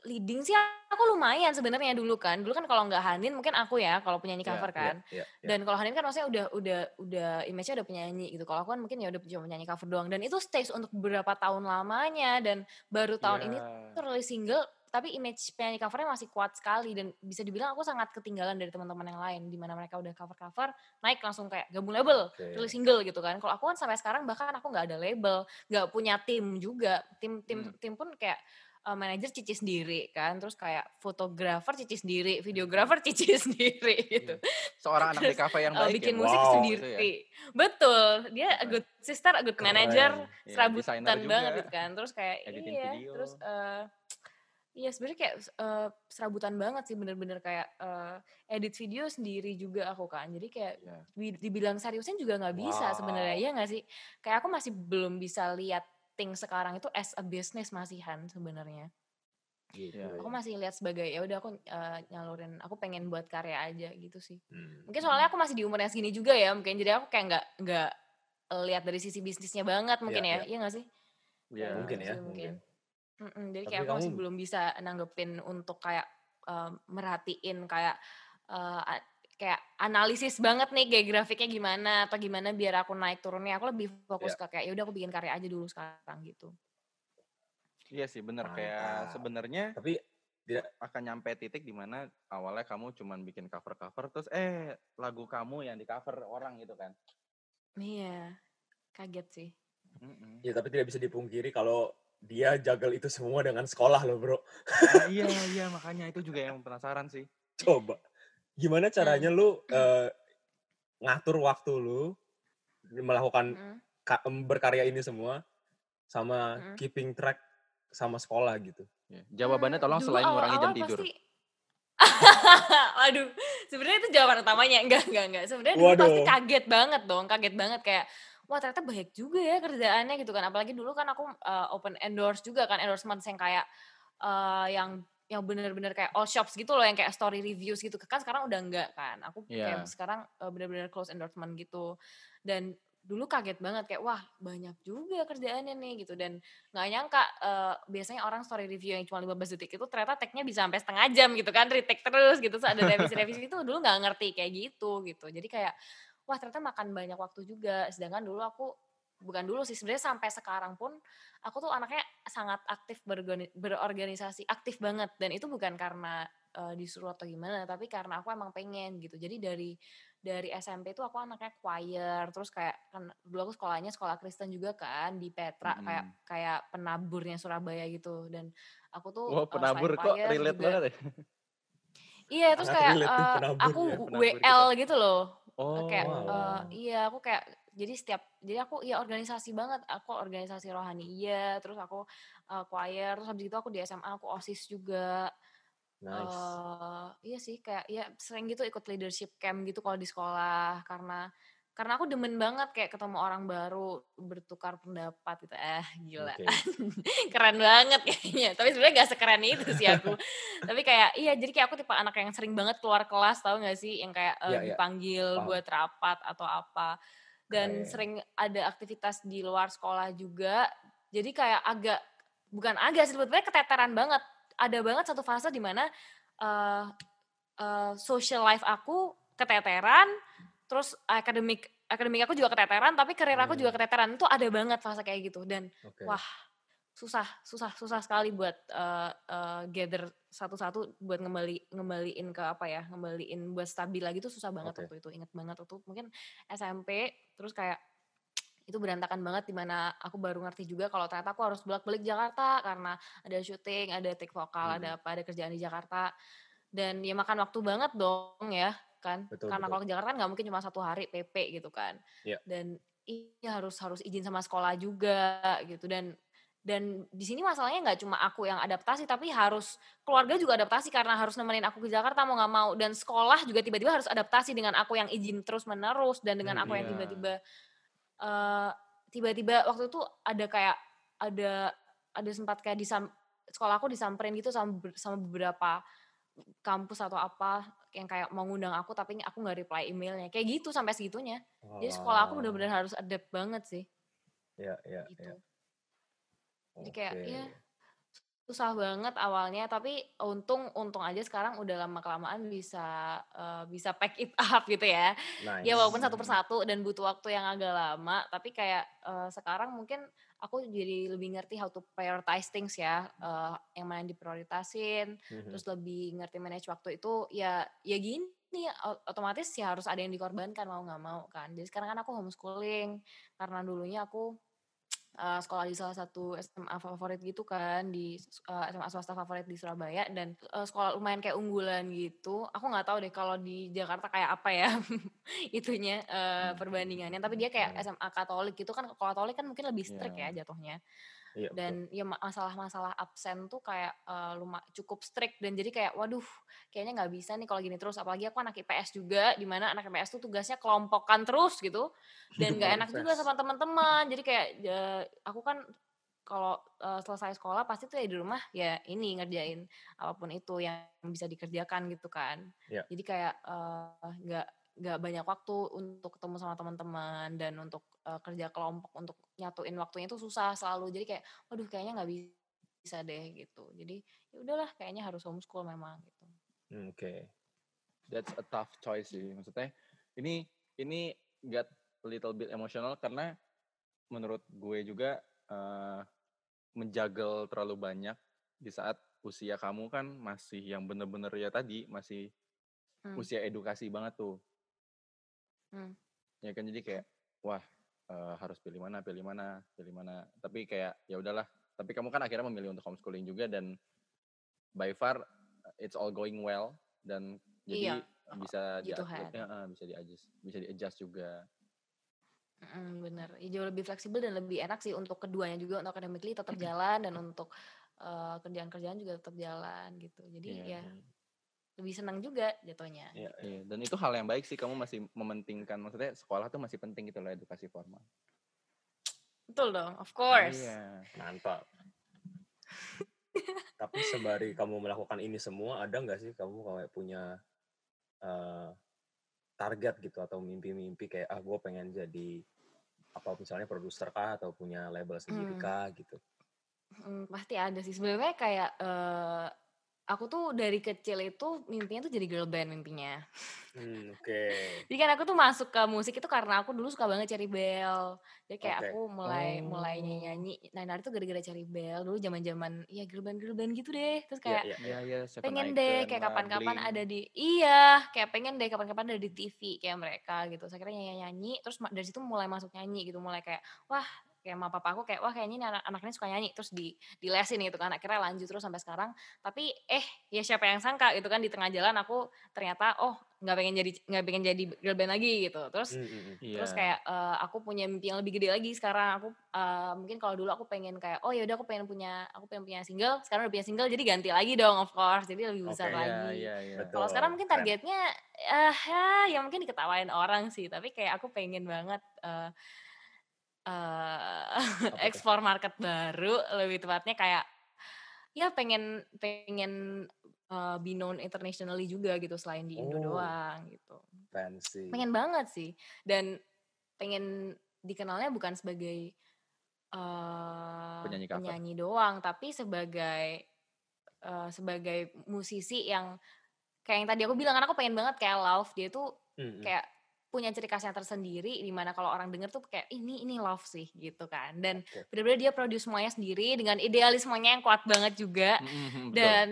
leading sih aku lumayan sebenarnya dulu kan dulu kan kalau nggak Hanin mungkin aku ya kalau penyanyi Ya, cover Iya, kan iya, iya. dan kalau Hanin kan maksudnya udah udah udah image-nya udah penyanyi gitu. Kalau aku kan mungkin ya udah cuma penyanyi cover doang dan itu stays untuk beberapa tahun lamanya dan baru tahun ini Ya. tuh rilis single tapi image penyanyi covernya masih kuat sekali dan bisa dibilang aku sangat ketinggalan dari teman-teman yang lain di mana mereka udah cover-cover naik langsung kayak gabung label Oke. rilis single gitu kan. Kalau aku kan sampai sekarang bahkan aku nggak ada label, nggak punya tim juga. Tim tim Hmm. tim pun kayak uh, manajer cici sendiri kan, terus kayak fotografer cici sendiri, videografer cici *laughs* sendiri gitu seorang anak Terus, DKV yang uh, baik bikin ya musik Wow. Gitu sendiri. Betul, dia a good sister, a good manager, Ya, serabutan banget gitu kan. Terus kayak editing iya, video. terus eh iya sebenarnya kayak eh, serabutan banget sih bener-bener kayak eh, edit video sendiri juga aku kan. Jadi kayak Ya. di- dibilang seriusin juga nggak bisa sebenarnya Wow. ya nggak sih? Kayak aku masih belum bisa lihat thing sekarang itu as a business masihan sebenarnya. Gitu. Iya, Aku iya. masih lihat sebagai ya udah aku eh, nyalurin, aku pengen buat karya aja gitu sih. Hmm. Mungkin soalnya aku masih di umur yang segini juga ya, mungkin jadi aku kayak nggak nggak lihat dari sisi bisnisnya banget mungkin Iya, ya, iya nggak sih? Iya. Kayak Mungkin gitu ya, sih, mungkin. Mm-mm, jadi Tapi kayak aku masih belum bisa nanggepin untuk kayak eh, merhatiin kayak eh, a- kayak analisis banget nih kayak grafiknya gimana atau gimana biar aku naik turunnya. Aku lebih fokus Iya. ke kayak ya udah aku bikin karya aja dulu sekarang gitu. Iya sih bener kayak sebenarnya Tapi akan nyampe titik di mana awalnya kamu cuman bikin cover-cover terus eh lagu kamu yang di cover orang gitu kan. Iya, kaget sih. Mm-mm. ya tapi tidak bisa dipungkiri kalau dia juggle itu semua dengan sekolah loh bro. Nah, iya *laughs* iya makanya itu juga yang penasaran sih. Coba gimana caranya lu eh, ngatur waktu lu melakukan Mm. ka- em, berkarya ini semua sama Mm. keeping track sama sekolah gitu. Ya, Jawabannya Hmm, tolong dulu selain ngurangi jam tidur. pasti- *laughs* Aduh, sebenarnya itu jawaban utamanya. Enggak, enggak, enggak. Sebenarnya dulu pasti Waduh. kaget banget dong, kaget banget kayak wah ternyata banyak juga ya kerjaannya gitu kan. Apalagi dulu kan aku uh, open endorse juga kan, endorsement yang kayak uh, yang yang bener-bener kayak all shops gitu loh yang kayak story reviews gitu. Kan sekarang udah enggak kan. Aku kayak Iya. sekarang uh, bener-bener close endorsement gitu. Dan dulu kaget banget kayak wah banyak juga kerjaannya nih gitu. Dan nggak nyangka eh, biasanya orang story review yang cuma 15 detik itu ternyata tagnya bisa sampai setengah jam gitu kan retake terus gitu Terus ada revisi-revisi. Itu dulu nggak ngerti kayak gitu gitu. Jadi kayak wah ternyata makan banyak waktu juga. Sedangkan dulu aku bukan dulu sih sebenarnya sampai sekarang pun aku tuh anaknya sangat aktif berorganisasi aktif banget. Dan itu bukan karena eh, disuruh atau gimana tapi karena aku emang pengen gitu. Jadi dari dari SMP tuh aku anaknya choir terus kayak kan dulu aku sekolahnya sekolah Kristen juga kan di Petra kayak Mm-mm. kayak penaburnya Surabaya gitu. Dan aku tuh Wah eh, penabur selain kok relate juga- banget ya. iya terus kayak penabur aku ya, penabur WL gitu loh Oh. kayak eh, iya aku kayak jadi setiap jadi aku ya organisasi banget aku organisasi rohani iya terus aku eh, choir terus habis itu aku di SMA aku osis juga Nice. eh iya sih kayak ya sering gitu ikut leadership camp gitu kalau di sekolah karena karena aku demen banget kayak ketemu orang baru bertukar pendapat gitu eh gila Oke. *laughs* keren banget kayaknya tapi sebenarnya gak sekeren itu sih aku tapi kayak iya jadi kayak aku tipe anak yang sering banget keluar kelas tahu gak sih yang kayak eh, Iya, iya. dipanggil Paham. buat rapat atau apa dan Keren. sering ada aktivitas di luar sekolah juga jadi kayak agak bukan agak sebetulnya keteteran banget ada banget satu fase di mana eh eh, social life aku keteteran terus akademik akademik aku juga keteteran tapi karir aku juga Hmm. keteteran itu ada banget fase kayak gitu dan Oke. wah susah susah susah sekali buat eh, eh, gather satu-satu buat ngembali ngembaliin ke apa ya ngembaliin buat stabil lagi tuh susah banget Oke. waktu itu inget banget waktu mungkin SMP terus kayak itu berantakan banget di mana aku baru ngerti juga kalau ternyata aku harus bolak-balik Jakarta karena ada syuting ada take vokal ada Hmm. apa ada kerjaan di Jakarta dan ya makan waktu banget dong ya kan Betul, karena betul. kalau ke Jakarta kan nggak mungkin cuma satu hari PP gitu kan Iya. dan iya harus harus izin sama sekolah juga gitu dan dan di sini masalahnya nggak cuma aku yang adaptasi tapi harus keluarga juga adaptasi karena harus nemenin aku ke Jakarta mau nggak mau dan sekolah juga tiba-tiba harus adaptasi dengan aku yang izin terus menerus dan dengan Hmm, aku yang iya. tiba-tiba eh, tiba-tiba waktu itu ada kayak ada ada sempat kayak di sekolah aku disamperin gitu sama sama beberapa kampus atau apa yang kayak mau ngundang aku tapi aku nggak reply emailnya. Kayak gitu sampai segitunya. Jadi sekolah aku benar-benar harus adapt banget sih. Ya, ya, gitu. ya. Jadi kayak, iya, susah banget awalnya tapi untung untung aja sekarang udah lama kelamaan bisa eh, bisa pack it up *laughs* gitu ya. Nice. ya walaupun satu persatu dan butuh waktu yang agak lama tapi kayak eh, sekarang mungkin aku jadi lebih ngerti how to prioritize things ya eh, yang mana yang diprioritasin Mhm. terus lebih ngerti manage waktu itu ya ya gini otomatis ya harus ada yang dikorbankan mau nggak mau kan jadi sekarang kan aku homeschooling karena dulunya aku uh, sekolah di salah satu SMA favorit gitu kan di uh, SMA swasta favorit di Surabaya dan uh, sekolah lumayan kayak unggulan gitu aku nggak tahu deh kalau di Jakarta kayak apa ya *laughs* itunya uh, perbandingannya tapi dia kayak. SMA Katolik gitu kan kalau Katolik kan mungkin lebih strict Iya. ya jatuhnya Iya, betul. dan ya ma- masalah-masalah absen tuh kayak uh, cukup strict dan jadi kayak waduh kayaknya nggak bisa nih kalau gini terus apalagi aku anak IPS juga di mana anak IPS tuh tugasnya kelompokan terus gitu dan nggak enak juga sama teman-teman jadi kayak ya, aku kan kalau uh, selesai sekolah pasti tuh ya di rumah ya ini ngerjain apa pun itu yang bisa dikerjakan gitu kan. Yeah. Jadi kayak nggak uh, nggak banyak waktu untuk ketemu sama teman-teman dan untuk uh, kerja kelompok untuk nyatuin waktunya itu susah selalu. Jadi kayak, waduh kayaknya nggak bisa deh gitu. Jadi ya udahlah kayaknya harus homeschool memang gitu. Hmm, oke. Okay. That's a tough choice sih. Maksudnya ini ini got a little bit emotional karena menurut gue juga uh, menjagal terlalu banyak di saat usia kamu kan masih yang bener-bener ya tadi masih hmm. usia edukasi banget tuh. Hmm. Ya kan jadi kayak wah uh, harus pilih mana, pilih mana, pilih mana. Tapi kayak ya udahlah. Tapi kamu kan akhirnya memilih untuk homeschooling juga dan by far it's all going well dan jadi iya. bisa gitu di ya, bisa di adjust bisa di adjust juga Mm, bener, ya, jauh lebih fleksibel dan lebih enak sih untuk keduanya juga untuk academically tetap jalan dan untuk uh, kerjaan-kerjaan juga tetap jalan gitu. Jadi yeah. ya iya. Lebih senang juga jatuhnya. Iya, gitu. yeah. dan itu hal yang baik sih kamu masih mementingkan maksudnya sekolah tuh masih penting gitu loh edukasi formal. Betul dong, of course. Iya. Mantap. *laughs* Tapi sembari kamu melakukan ini semua, ada nggak sih kamu kayak punya uh, target gitu atau mimpi-mimpi kayak ah gue pengen jadi apa misalnya produser kah atau punya label sendiri hmm. kah gitu? Hmm, pasti ada sih sebenarnya kayak uh, aku tuh dari kecil itu mimpinya tuh jadi girl band mimpinya. Hmm, Oke. Okay. *laughs* Jadi kan aku tuh masuk ke musik itu karena aku dulu suka banget Cherry Bell. Jadi kayak okay. aku mulai oh. mulai nyanyi Nah nari tuh gara-gara Cherry Bell. Dulu zaman zaman ya girl band girl band gitu deh. Terus kayak yeah, yeah, yeah, yeah. pengen deh kayak kapan-kapan ada di iya kayak pengen deh kapan-kapan ada di TV kayak mereka gitu. Saya kira nyanyi nyanyi. Terus dari situ mulai masuk nyanyi gitu. Mulai kayak wah kayak sama papa aku kayak wah kayaknya ini anak anaknya suka nyanyi terus di di lesin gitu kan akhirnya lanjut terus sampai sekarang. Tapi eh ya siapa yang sangka gitu kan di tengah jalan aku ternyata oh nggak pengen jadi nggak pengen jadi girl band lagi gitu. Terus mm -hmm. terus kayak uh, aku punya mimpi yang lebih gede lagi sekarang. Aku uh, mungkin kalau dulu aku pengen kayak oh ya udah aku pengen punya aku pengen punya single sekarang udah punya single jadi ganti lagi dong of course jadi lebih besar okay, lagi. yeah, yeah, yeah. kalau sekarang mungkin targetnya uh, ya, ya mungkin diketawain orang sih tapi kayak aku pengen banget uh, uh, ekspor market baru lebih tepatnya kayak ya pengen pengen uh, be known internationally juga gitu selain di Indo oh, doang gitu. Fancy. Pengen banget sih dan pengen dikenalnya bukan sebagai uh, penyanyi, penyanyi doang tapi sebagai uh, sebagai musisi yang kayak yang tadi aku bilang kan aku pengen banget kayak Love dia tuh mm -hmm. kayak punya ciri khasnya tersendiri di mana kalau orang denger tuh kayak ini ini love sih gitu kan. Dan okay. benar-benar dia produce semuanya sendiri dengan idealismenya yang kuat banget juga. Mm-hmm, dan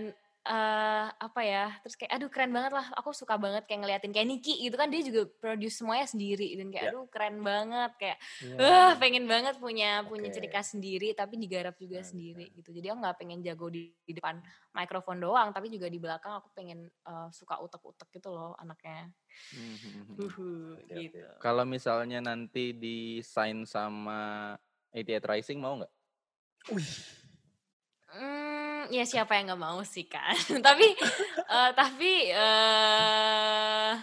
uh, apa ya terus kayak aduh keren banget lah aku suka banget kayak ngeliatin kayak Niki gitu kan dia juga produce semuanya sendiri dan kayak yeah. aduh keren banget kayak yeah. uh, pengen banget punya okay. punya ciri khas sendiri tapi digarap juga nah, sendiri gitu jadi aku nggak pengen jago di, di depan mikrofon doang tapi juga di belakang aku pengen uh, suka utek-utek gitu loh anaknya uh, gitu kalau misalnya nanti di sign sama 88 Rising mau nggak? Wih. Hmm, ya siapa yang nggak mau sih kan *laughs* tapi uh, tapi uh,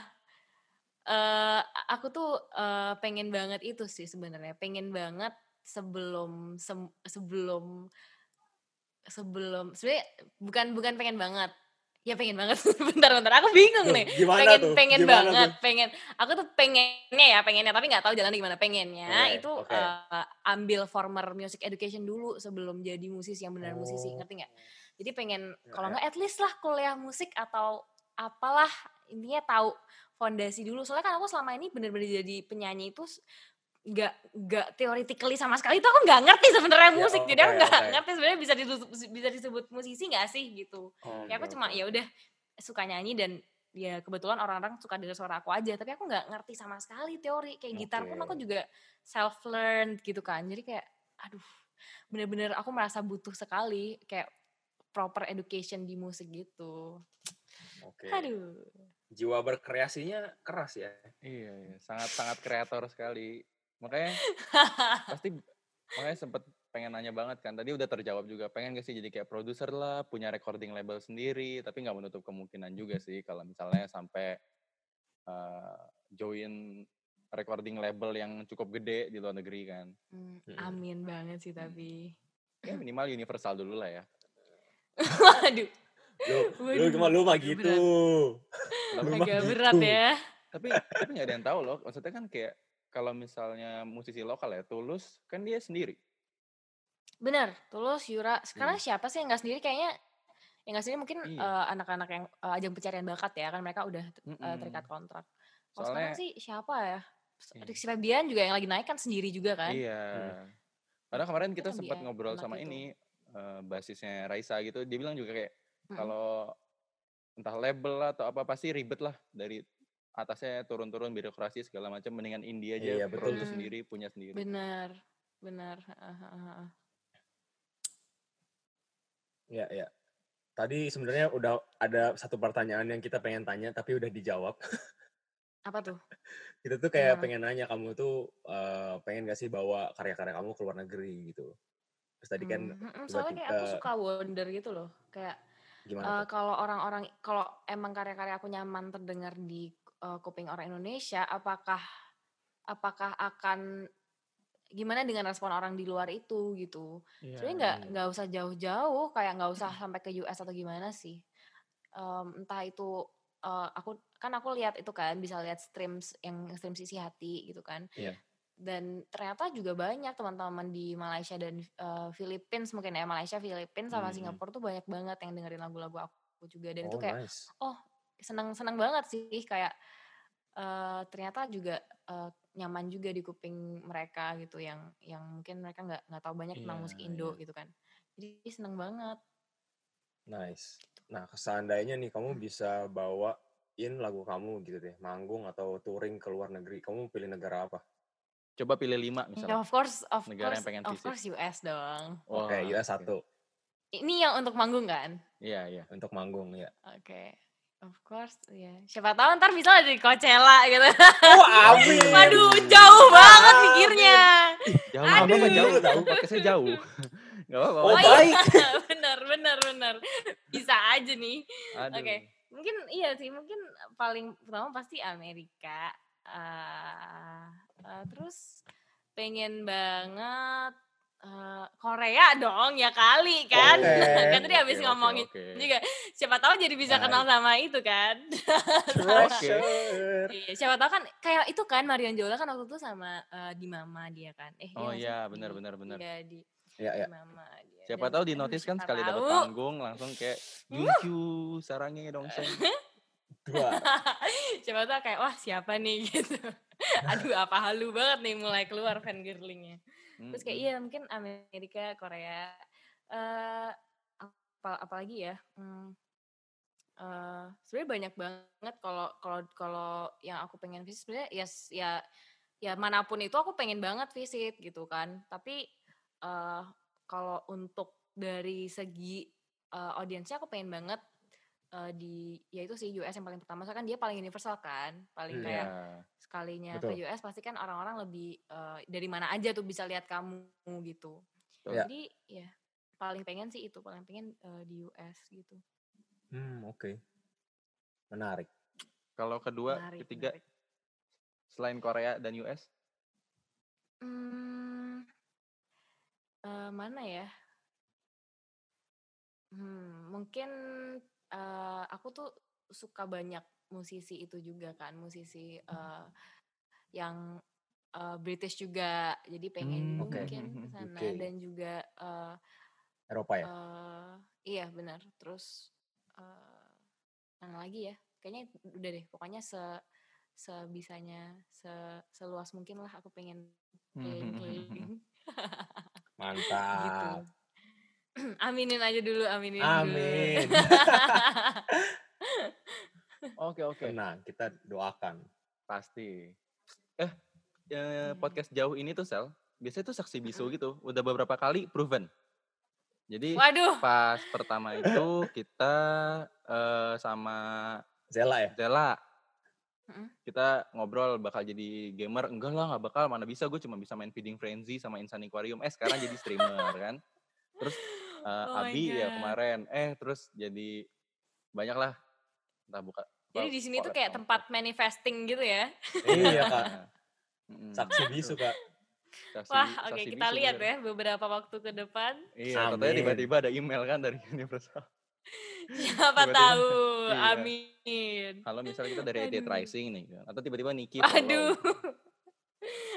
uh, aku tuh uh, pengen banget itu sih sebenarnya. Pengen banget sebelum se sebelum sebelum sebenarnya bukan bukan pengen banget Ya pengen banget. *laughs* Bentar-bentar aku bingung nih. Gimana pengen tuh? pengen gimana banget, tuh? pengen. Aku tuh pengennya ya, pengennya tapi nggak tahu jalan gimana. Pengennya okay, itu okay. Uh, ambil former music education dulu sebelum jadi musisi yang benar oh. musisi, ngerti nggak? Jadi pengen ya, kalau ya. nggak at least lah kuliah musik atau apalah intinya tahu fondasi dulu. Soalnya kan aku selama ini bener-bener jadi penyanyi itu nggak nggak theoretically sama sekali itu aku nggak ngerti sebenarnya ya, musik ya, jadi aku nggak okay. ngerti sebenarnya bisa disebut bisa disebut musisi nggak sih gitu oh, ya aku okay. cuma ya udah suka nyanyi dan ya kebetulan orang-orang suka dengar suara aku aja tapi aku nggak ngerti sama sekali teori kayak okay. gitar pun aku juga self learned gitu kan jadi kayak aduh bener-bener aku merasa butuh sekali kayak proper education di musik gitu Oke. Okay. Aduh. Jiwa berkreasinya keras ya. Iya, iya. sangat sangat kreator sekali makanya *laughs* pasti makanya sempet pengen nanya banget kan tadi udah terjawab juga pengen gak sih jadi kayak produser lah punya recording label sendiri tapi nggak menutup kemungkinan juga sih kalau misalnya sampai uh, join recording label yang cukup gede di luar negeri kan hmm, amin banget sih tapi ya minimal universal dulu lah ya. *laughs* Waduh, Lu, lu Waduh, cuma lu mah agak gitu. Tapi, Lu mah agak gitu. berat ya. tapi tapi nggak ada yang tahu loh. Maksudnya kan kayak kalau misalnya musisi lokal ya Tulus kan dia sendiri. Bener, Tulus, Yura. Sekarang Hmm. siapa sih yang nggak sendiri? Kayaknya yang nggak sendiri mungkin Iya. eh, anak-anak yang eh, ajang pencarian bakat ya kan mereka udah eh, Mm-mm. terikat kontrak. Kalau Soalnya sekarang sih siapa ya? Iya. Rizky Febian juga yang lagi naik kan sendiri juga kan? Iya. Hmm. Karena kemarin kita kan sempat ngobrol sama itu. ini eh, basisnya Raisa gitu. Dia bilang juga kayak Mm-mm. kalau entah label lah atau apa pasti ribet lah dari atasnya turun-turun birokrasi segala macam mendingan India aja Iya, betul. Hmm. sendiri punya sendiri. Heeh, heeh. Ya, ya. Tadi sebenarnya udah ada satu pertanyaan yang kita pengen tanya tapi udah dijawab. *laughs* Apa tuh? Kita tuh kayak Gimana? pengen nanya kamu tuh eh, pengen gak sih bawa karya-karya kamu ke luar negeri gitu. Terus tadi kan Hmm, mm-mm, soalnya kayak aku suka wonder gitu loh. Kayak gimana? tuh? kalau orang-orang kalau emang karya-karya aku nyaman terdengar di eh, kuping orang Indonesia, apakah apakah akan gimana dengan respon orang di luar itu gitu? Iya, Sebenarnya nggak nggak usah jauh-jauh, kayak nggak usah sampai ke US atau gimana sih. Em, entah itu eh, aku kan aku lihat itu kan bisa lihat streams yang stream sisi hati gitu kan. Iya. Dan ternyata juga banyak teman-teman di Malaysia dan eh, Philippines mungkin ya Malaysia, Philippines sama Mhm. Singapura tuh banyak banget yang dengerin lagu-lagu aku juga dan itu Oh, kayak nice. Senang-senang banget sih kayak eh, ternyata juga eh, nyaman juga di kuping mereka gitu yang yang mungkin mereka nggak nggak tahu banyak tentang Iya, musik Indo gitu kan jadi seneng banget Nice. Nah, seandainya nih kamu Hmm. bisa bawain lagu kamu gitu deh, manggung atau touring ke luar negeri, kamu pilih negara apa? Coba pilih lima ya misalnya. of course of Negara yang course pengen of visit. course US dong Oke, US oke. satu ini yang untuk manggung kan Iya, iya. untuk manggung ya. oke of course ya siapa tahu ntar bisa lah di Coachella gitu Oh, amin. *laughs* waduh jauh banget mikirnya Jauh apa apa Aduh. jauh tahu podcastnya jauh. *laughs* Gak apa-apa. Oh, oh iya *laughs* bener bener bener bisa aja nih Aduh. Oke. mungkin iya sih mungkin paling pertama pasti Amerika eh eh, terus pengen banget eh, Korea dong ya kali kan Oke, *laughs* kan tadi habis oke, ngomongin oke. juga siapa tahu jadi bisa kenal sama itu kan. *laughs* *laughs* Iya, siapa tahu kan kayak itu kan Marion Jola kan waktu itu sama eh, di Mama dia kan eh Oh iya, benar, benar, benar. iya, di, Ya, di ya. Mama dia Siapa tahu di notice kan sekali dapat panggung langsung kayak Juju sarangnya dong. Dua. siapa tahu kayak wah siapa nih gitu aduh apa halu banget nih mulai keluar fan girlingnya terus kayak iya mungkin Amerika Korea eh apa apalagi ya hmm, eh sebenarnya banyak banget kalau kalau kalau yang aku pengen visit sebenarnya ya ya ya mana pun itu aku pengen banget visit gitu kan. Tapi eh kalau untuk dari segi eh, audiensnya aku pengen banget eh, di ya itu sih US yang paling pertama soalnya kan dia paling universal kan paling Hmm. kayak sekalinya Betul. ke US pasti kan orang-orang lebih eh, dari mana aja tuh bisa lihat kamu gitu. Betul. Ya. Jadi ya paling pengen sih itu, paling pengen eh, di US gitu. Hmm, oke. Menarik. Kalau kedua, Menarik, ketiga menarik. selain Korea dan US, Hmm, eh, mana ya? Hmm, mungkin eh, aku tuh suka banyak musisi itu juga kan, musisi eh, yang eh, British juga. Jadi pengen Hmm, mungkin ke sana UK. dan juga eh, Eropa ya? eh iya benar. Terus eh mana lagi ya? Kayaknya udah deh. Pokoknya se sebisanya se seluas mungkin lah aku pengen keliling-keliling *laughs* gitu. Mantap. *clears throat* aminin aja dulu, aminin Amin. dulu. *laughs* Oke oke, Tenang, kita doakan. pasti. Eh, eh, Hmm. podcast jauh ini tuh sel, biasanya tuh saksi bisu gitu, udah beberapa kali proven. Jadi Waduh. pas pertama itu kita eh, sama Zela ya? Zela kita ngobrol bakal jadi gamer enggak lah nggak bakal mana bisa gue cuma bisa main feeding frenzy sama insan aquarium eh sekarang jadi streamer kan terus eh, Oh Abi ya kemarin eh terus jadi banyak lah entah buka Jadi di sini tuh kayak tempat manifesting gitu ya. Iya, *laughs* Kak. Saksi bisu, Kak. Kasih, Wah, oke kasih kita bisu lihat ya beberapa waktu ke depan. Iya, katanya Amin. tiba-tiba ada email kan dari *laughs* Universal. Siapa Tiba-tiba, tahu. *laughs* iya. Amin. Kalau misalnya kita dari Edit Aduh. Rising nih kan, atau tiba-tiba Niki Waduh. follow.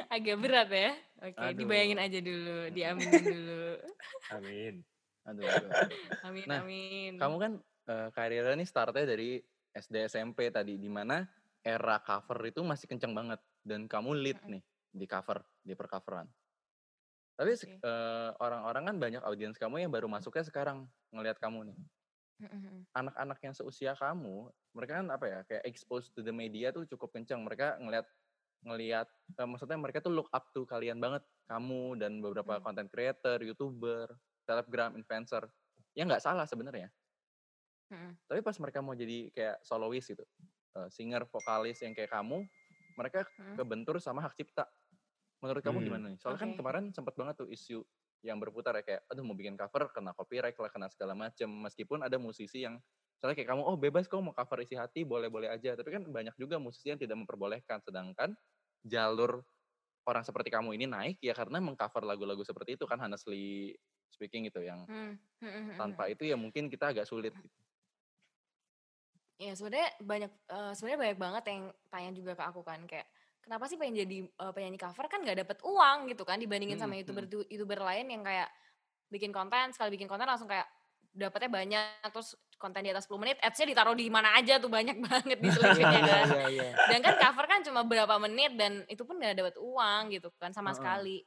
Agak berat ya. Oke, Aduh. dibayangin aja dulu, diaminin dulu. Amin. Aduh, aduh. *laughs* Amin, Nah, amin. Kamu kan eh, karirnya nih startnya dari SD SMP tadi, di mana era cover itu masih kencang banget dan kamu lead nih di cover, di percoveran. Tapi eh, orang-orang kan banyak audiens kamu yang baru masuknya sekarang ngelihat kamu nih. Anak-anak yang seusia kamu, mereka kan apa ya, kayak exposed to the media tuh cukup kencang. Mereka ngelihat ngelihat eh, maksudnya mereka tuh look up to kalian banget, kamu dan beberapa Hmm. content creator, YouTuber, selebgram, influencer. Ya nggak salah sebenarnya. Mm-mm. Tapi pas mereka mau jadi kayak soloist gitu, eh, singer, vokalis yang kayak kamu, mereka Mm. kebentur sama hak cipta. Menurut kamu Hmm. gimana nih? Soalnya kan Oke. kemarin sempat banget tuh isu yang berputar ya kayak, aduh mau bikin cover kena copyright lah, kena segala macem. Meskipun ada musisi yang, soalnya kayak kamu, oh bebas kok mau cover isi hati, boleh-boleh aja. Tapi kan banyak juga musisi yang tidak memperbolehkan. Sedangkan jalur orang seperti kamu ini naik ya karena mengcover lagu-lagu seperti itu kan honestly speaking gitu yang Mm. Mm-mm. tanpa itu ya mungkin kita agak sulit gitu. Ya sebenarnya banyak eh, sebenarnya banyak banget yang tanya juga ke aku kan kayak kenapa sih pengen jadi eh, penyanyi cover kan nggak dapet uang gitu kan dibandingin Mm, sama youtuber youtuber lain yang kayak bikin konten sekali bikin konten langsung kayak dapetnya banyak terus konten di atas 10 menit ads-nya ditaruh di mana aja tuh banyak *laughs* banget di seluruhnya *laughs* kan iya, iya. dan kan cover kan cuma berapa menit dan itu pun gak dapat uang gitu kan sama sekali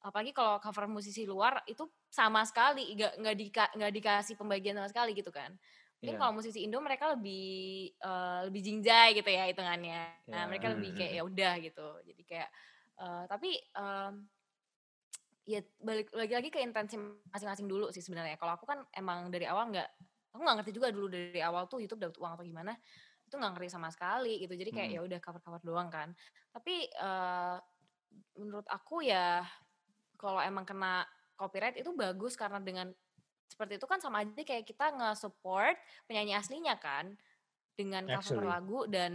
apalagi kalau cover musisi luar itu sama sekali nggak nggak dika, nggak dikasih pembagian sama sekali gitu kan mungkin Iya. kalau musisi Indo mereka lebih eh, lebih jinjai gitu ya hitungannya Ya. nah mereka lebih kayak Hmm. ya udah gitu jadi kayak eh, tapi em, ya balik lagi lagi ke intensi masing-masing dulu sih sebenarnya. Kalau aku kan emang dari awal nggak aku nggak ngerti juga dulu dari awal tuh YouTube dapat uang atau gimana. Itu nggak ngerti sama sekali gitu. Jadi kayak Hmm. ya udah cover cover doang kan. Tapi eh, menurut aku ya kalau emang kena copyright itu bagus karena dengan seperti itu kan sama aja kayak kita nge-support penyanyi aslinya kan. Dengan cover Actually. lagu dan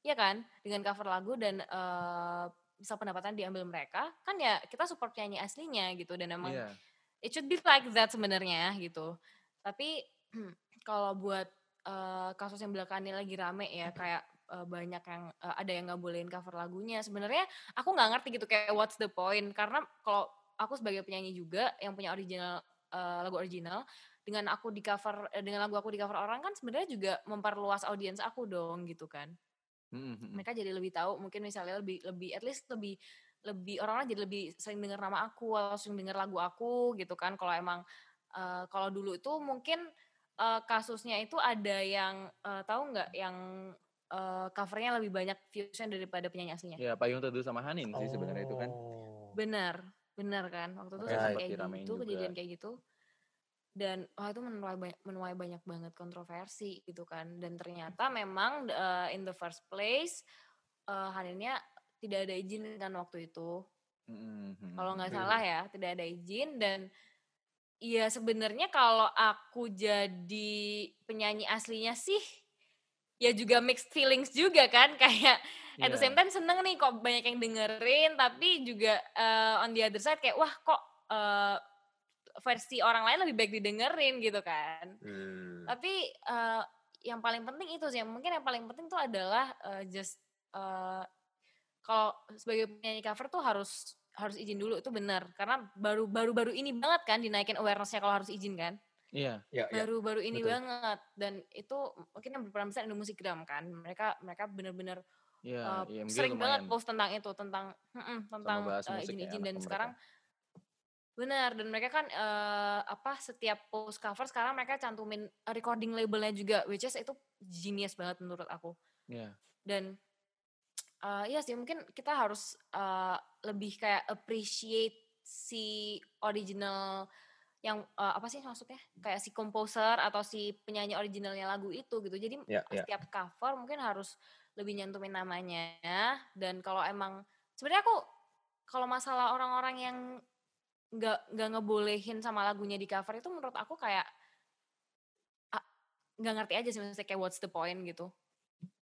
ya kan? Dengan cover lagu dan eh bisa pendapatan diambil mereka kan ya kita support penyanyi aslinya gitu dan emang Iya. it should be like that sebenarnya gitu. Tapi *clears throat* kalau buat eh, kasus yang belakangan ini lagi rame ya kayak eh, banyak yang eh, ada yang nggak bolehin cover lagunya. Sebenarnya aku nggak ngerti gitu kayak what's the point karena kalau aku sebagai penyanyi juga yang punya original eh, lagu original dengan aku di cover dengan lagu aku di cover orang kan sebenarnya juga memperluas audiens aku dong gitu kan Mm, mm, mm. mereka jadi lebih tahu mungkin misalnya lebih lebih at least lebih lebih orang-orang jadi lebih sering dengar nama aku atau sering dengar lagu aku gitu kan kalau emang eh, kalau dulu itu mungkin eh, kasusnya itu ada yang eh, tahu nggak yang eh, covernya lebih banyak viewsnya daripada penyanyi aslinya Ya Payung Teduh sama Hanin sih sebenarnya itu kan. Oh. benar benar kan waktu itu kayak gitu juga. kejadian kayak gitu dan wah itu menuai banyak, menuai banyak banget kontroversi gitu kan. Dan ternyata memang eh, in the first place eh, Haninnya tidak ada izin kan waktu itu. Mm, mm, mm. kalau nggak salah ya tidak ada izin. Dan Iya sebenarnya kalau aku jadi penyanyi aslinya sih ya juga mixed feelings juga kan. *laughs* Kayak at the Iya. same time seneng nih kok banyak yang dengerin. Tapi juga eh, on the other side kayak wah kok eh, versi orang lain lebih baik didengerin gitu kan Hmm. tapi eh, yang paling penting itu sih mungkin yang paling penting tuh adalah eh, just eh, kalau sebagai penyanyi cover tuh harus harus izin dulu itu benar karena baru baru baru ini banget kan dinaikin awarenessnya kalau harus izin kan Iya. Ya, ya. baru baru ini betul. banget dan itu mungkin yang berperan besar Indo Musikgram kan mereka mereka benar-benar Iya, uh, IMG sering banget post tentang itu tentang tentang uh, musik ya, izin-izin dan mereka. Benar dan mereka kan uh, apa setiap post cover sekarang mereka cantumin recording labelnya juga which is itu genius banget menurut aku Iya. dan uh, iya sih mungkin kita harus uh, lebih kayak appreciate si original yang uh, apa sih maksudnya kayak si composer atau si penyanyi originalnya lagu itu gitu jadi Ya, ya. setiap cover mungkin harus lebih nyantumin namanya dan kalau emang sebenarnya aku kalau masalah orang-orang yang nggak nggak ngebolehin sama lagunya di cover itu menurut aku kayak nggak ngerti aja sih maksudnya kayak what's the point gitu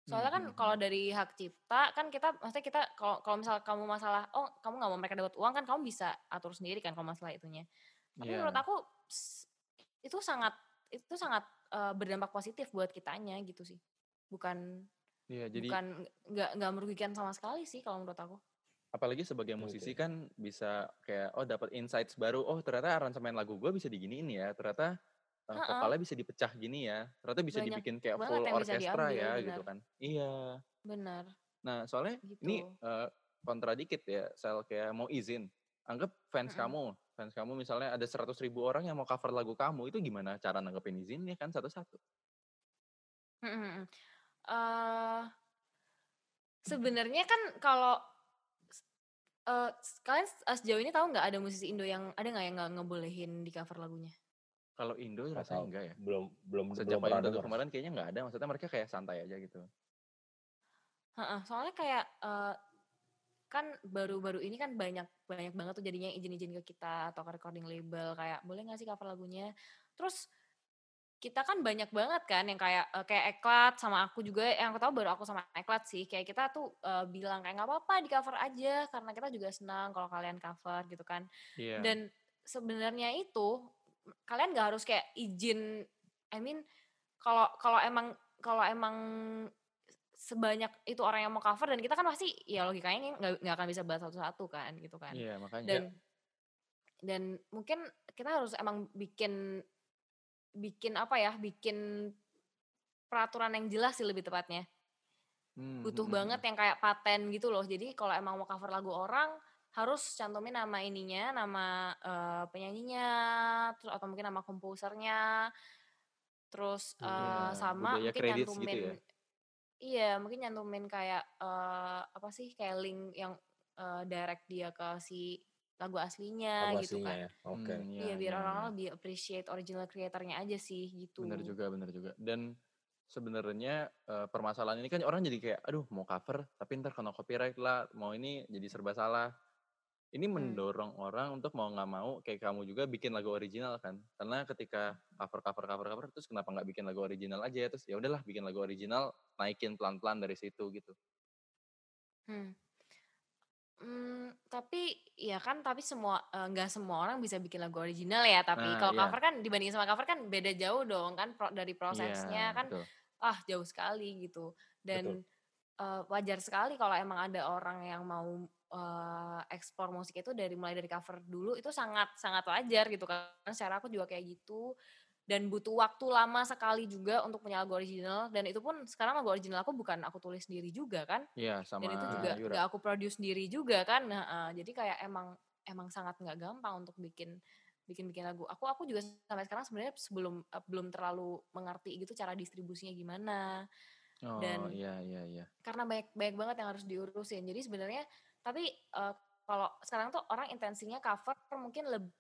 Soalnya kan Hmm, kalau dari hak cipta kan kita maksudnya kita kalau kalau misal kamu masalah oh kamu nggak mau mereka dapat uang kan kamu bisa atur sendiri kan kalau masalah itunya. Tapi menurut Iya. aku itu sangat itu sangat eh, berdampak positif buat kitanya gitu sih. Bukan Iya, jadi bukan nggak nggak merugikan sama sekali sih kalau menurut aku. Apalagi sebagai musisi kan bisa kayak oh dapat insights baru oh ternyata aransemen lagu gue bisa diginiin ya ternyata uh, Ha-ha. vokalnya bisa dipecah gini ya ternyata bisa Banyak dibikin kayak full orkestra diambil, ya benar. gitu kan iya Benar. nah soalnya ini Gitu. uh, kontra dikit ya sel kayak mau izin anggap fans Mm-mm. kamu fans kamu misalnya ada 100 ribu orang yang mau cover lagu kamu itu gimana cara nanggepin izinnya kan satu-satu Mm-mm. Eh, sebenarnya kan kalau eh, kalian eh, sejauh ini tahu nggak ada musisi Indo yang ada nggak yang nggak ngebolehin di cover lagunya? kalau Indo Nggak rasanya enggak ya belum belum sejak belum dengar. kemarin kayaknya nggak ada maksudnya mereka kayak santai aja gitu Heeh, soalnya kayak eh, kan baru-baru ini kan banyak banyak banget tuh jadinya izin-izin ke kita atau ke recording label kayak boleh nggak sih cover lagunya terus kita kan banyak banget kan yang kayak eh, kayak Eklat sama aku juga yang aku tahu baru aku sama Eklat sih. Kayak kita tuh eh, bilang kayak nggak apa-apa di cover aja karena kita juga senang kalau kalian cover gitu kan. Iya. Dan sebenarnya itu kalian nggak harus kayak izin I mean kalau kalau emang kalau emang sebanyak itu orang yang mau cover dan kita kan pasti ya logikanya nggak nggak akan bisa bahas satu-satu kan gitu kan. Iya makanya dan dan mungkin kita harus emang bikin bikin apa ya bikin peraturan yang jelas sih lebih tepatnya Hmm, butuh hmm, hmm, banget yang kayak paten gitu loh. Jadi kalau emang mau cover lagu orang harus cantumin nama ininya, nama eh, penyanyinya, terus atau mungkin nama komposernya, terus eh, Iya, sama mungkin credits gitu ya? iya mungkin nyantumin kayak eh, apa sih kayak link yang eh, direct dia ke si lagu aslinya Lagu gitu aslinya kan. ya. Oke. Hmm, Iya iya, biar iya, orang-orang iya. lebih appreciate original creatornya aja sih gitu. Bener juga, bener juga. Dan sebenarnya eh, permasalahan ini kan orang jadi kayak, aduh mau cover, tapi ntar kena copyright lah, mau ini jadi serba salah. Ini Hmm. mendorong orang untuk mau nggak mau kayak kamu juga bikin lagu original kan. Karena ketika cover cover cover cover terus kenapa nggak bikin lagu original aja terus ya udahlah bikin lagu original naikin pelan-pelan dari situ gitu. Hmm. Hmm, tapi ya kan tapi semua eh, nggak semua orang bisa bikin lagu original ya tapi Nah, kalau iya. cover kan dibanding sama cover kan beda jauh dong kan pro- dari prosesnya Iya, kan betul. ah jauh sekali gitu dan eh, wajar sekali kalau emang ada orang yang mau eh, ekspor musik itu dari mulai dari cover dulu itu sangat sangat wajar gitu kan secara aku juga kayak gitu dan butuh waktu lama sekali juga untuk punya lagu original. Dan itu pun sekarang lagu original aku bukan aku tulis sendiri juga kan. Iya, sama dan itu juga Yura. nggak aku produce sendiri juga kan. Nah, eh, jadi kayak emang emang sangat nggak gampang untuk bikin bikin bikin lagu. Aku aku juga sampai sekarang sebenarnya sebelum eh, belum terlalu mengerti gitu cara distribusinya gimana. Oh, dan- iya, iya, iya. karena banyak banyak banget yang harus diurusin. Jadi sebenarnya tapi eh, kalau sekarang tuh orang intensinya cover mungkin lebih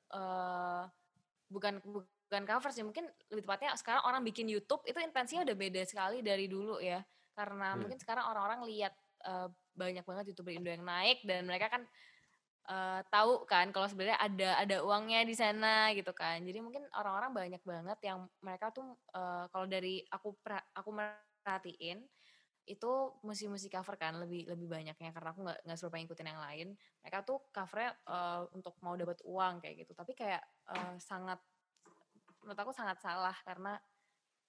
bukan bukan cover sih mungkin lebih tepatnya sekarang orang bikin YouTube itu intensinya udah beda sekali dari dulu ya. Karena Hmm. mungkin sekarang orang-orang lihat eh, banyak banget youtuber Indo yang naik dan mereka kan eh, tahu kan kalau sebenarnya ada ada uangnya di sana gitu kan. Jadi mungkin orang-orang banyak banget yang mereka tuh eh, kalau dari aku pra- aku merhatiin itu musik-musik cover kan lebih lebih banyaknya. Karena aku nggak nggak seberapa ngikutin yang lain mereka tuh covernya eh, untuk mau dapat uang kayak gitu. Tapi kayak eh, sangat menurut aku sangat salah karena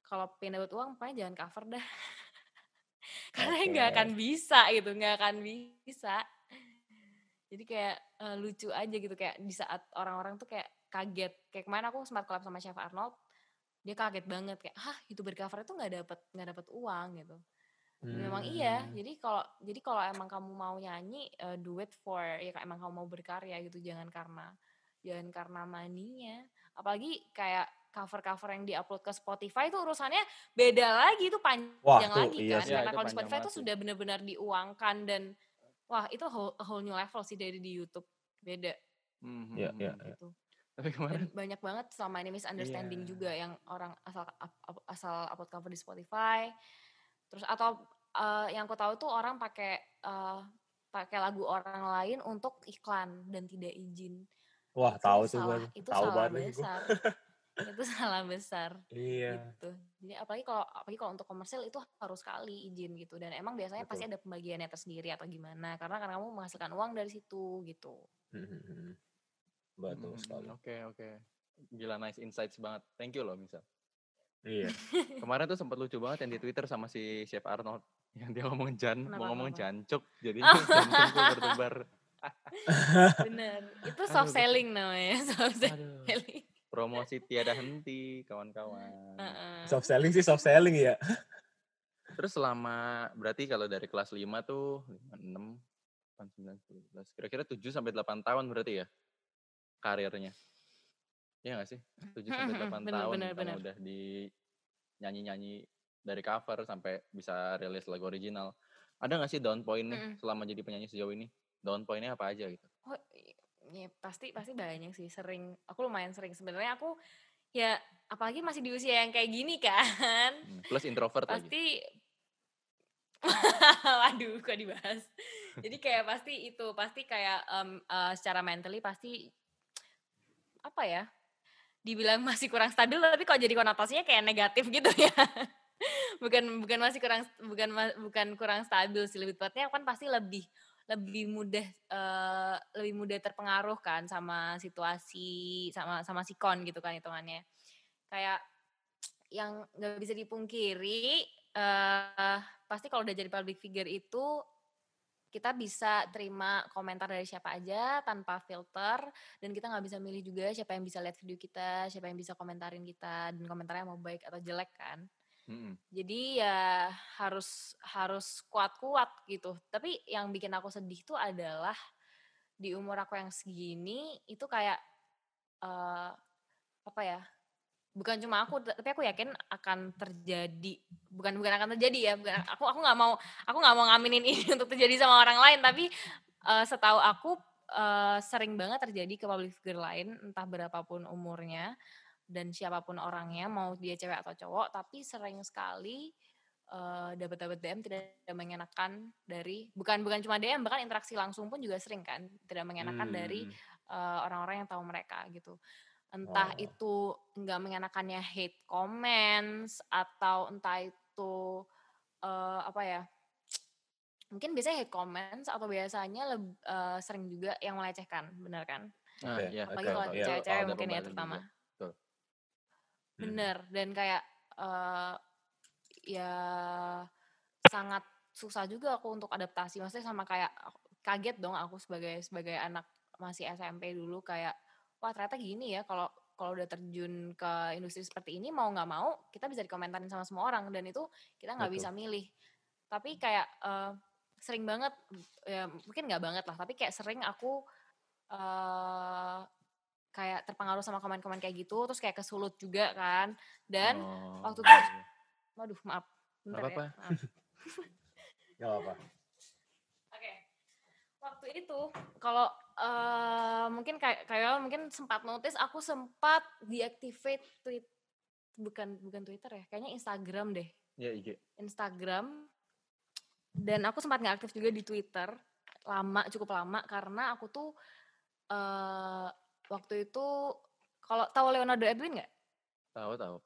kalau pengen dapat uang pokoknya jangan cover dah *laughs* karena nggak akan bisa gitu nggak akan bisa jadi kayak eh, lucu aja gitu kayak di saat orang-orang tuh kayak kaget kayak kemarin aku sempat collab sama Chef Arnold dia kaget banget kayak hah youtuber cover itu nggak dapat nggak dapat uang gitu Memang iya. Hmm. Jadi kalau jadi kalau emang kamu mau nyanyi eh, do it for ya kayak emang kamu mau berkarya gitu jangan karena jangan karena maninya. Apalagi kayak cover-cover yang diupload ke Spotify itu urusannya beda lagi itu panjang Wah, tuh, lagi iya kan. sih. Ya, Karena kalau di Spotify itu sudah benar-benar diuangkan dan wah itu whole, whole new level sih dari di YouTube. Beda Iya, hmm, iya, hmm. iya. gitu. Tapi Dan kemarin banyak banget selama ini misunderstanding Iya. juga yang orang asal asal upload cover di Spotify. Terus atau eh, yang aku tahu tuh orang pakai eh, pakai lagu orang lain untuk iklan dan tidak izin. Wah, Itu tahu tuh gue. Itu Tahu salah banget. *laughs* itu *laughs* salah besar Iya. gitu. Jadi apalagi kalau apalagi kalau untuk komersil itu harus sekali izin gitu dan emang biasanya pasti Betul. ada pembagiannya tersendiri atau gimana karena karena kamu menghasilkan uang dari situ gitu. Mhm. Betul Hmm, sekali. Oke oke. Gila nice insights banget. Thank you loh misal. Iya. *laughs* Kemarin tuh sempat lucu banget yang di Twitter sama si Chef Arnold *laughs* yang dia ngomong jan, Kenapa, mau ngomong jancuk, jadi jantungku berdebar. Bener. Itu soft Aduh, selling namanya, soft Aduh. Promosi tiada henti, kawan-kawan. Heeh. Soft selling sih soft selling ya. Terus selama berarti kalau dari kelas 5 tuh 5, 6, 8, 9, 10, 11, kira-kira 7 sampai 8 tahun berarti ya karirnya. Iya gak sih? 7 sampai 8 Bener, tahun bener, kamu bener. udah di nyanyi-nyanyi dari cover sampai bisa rilis lagu original. Ada gak sih down point nih Mm-mm. selama jadi penyanyi sejauh ini? Down point-nya apa aja gitu? Oh, ya pasti pasti banyak sih sering aku lumayan sering. Sebenarnya aku ya apalagi masih di usia yang kayak gini kan. Hmm, Plus introvert lagi. pasti *laughs* waduh kok dibahas? Jadi kayak pasti itu pasti kayak em, eh, secara mentally pasti apa ya dibilang masih kurang stabil tapi kok jadi konotasinya kayak negatif gitu ya. *laughs* Bukan bukan masih kurang bukan bukan kurang stabil sih lebih tepatnya kan pasti lebih lebih mudah eh, lebih mudah terpengaruh kan sama situasi sama sama sikon gitu kan hitungannya. Kayak yang nggak bisa dipungkiri eh pasti kalau udah jadi public figure itu kita bisa terima komentar dari siapa aja tanpa filter dan kita nggak bisa milih juga siapa yang bisa lihat video kita siapa yang bisa komentarin kita dan komentarnya mau baik atau jelek kan Mm-mm. jadi ya harus harus kuat-kuat gitu. Tapi yang bikin aku sedih tuh adalah di umur aku yang segini itu kayak eh apa ya bukan cuma aku tapi aku yakin akan terjadi bukan bukan akan terjadi ya bukan aku aku nggak mau aku nggak mau ngaminin *laughs* ini untuk terjadi sama orang lain. Tapi eh, setahu aku eh, sering banget terjadi ke public figure lain entah berapapun umurnya dan siapa pun orangnya mau dia cewek atau cowok tapi sering sekali eh, dapat dapat DM tidak mengenakan dari bukan bukan cuma DM bahkan interaksi langsung pun juga sering kan tidak mengenakan dari Hmm. eh, orang-orang yang tahu mereka gitu entah Oh. itu nggak mengenakannya hate comments atau entah itu eh, apa ya mungkin biasanya hate comments atau biasanya leb- eh, sering juga yang melecehkan benar kan Nah, Oke, iya, apalagi kalau. Iya, cewek-cewek ada mungkin ya terutama juga. Hmm. bener dan kayak eh ya sangat susah juga aku untuk adaptasi. Maksudnya sama kayak kaget dong aku sebagai sebagai anak masih SMP dulu kayak wah ternyata gini ya kalau kalau udah terjun ke industri seperti ini mau nggak mau kita bisa dikomentarin sama semua orang dan itu kita nggak bisa milih. Tapi kayak eh, sering banget ya mungkin nggak banget lah tapi kayak sering aku eh kayak terpengaruh sama komen-komen kayak gitu terus kayak kesulut juga kan dan Oh, waktu iya, itu iya. waduh maaf bentar apa-apa. ya maaf. *laughs* Gak apa. Oke. Waktu itu kalau eh, mungkin kayak kayak mungkin sempat notice aku sempat deactivate tweet bukan bukan Twitter ya, kayaknya Instagram deh. Iya, IG. Instagram dan aku sempat nggak aktif juga di Twitter lama cukup lama karena aku tuh eh waktu itu kalau tahu Leonardo Edwin nggak? Tahu, tahu.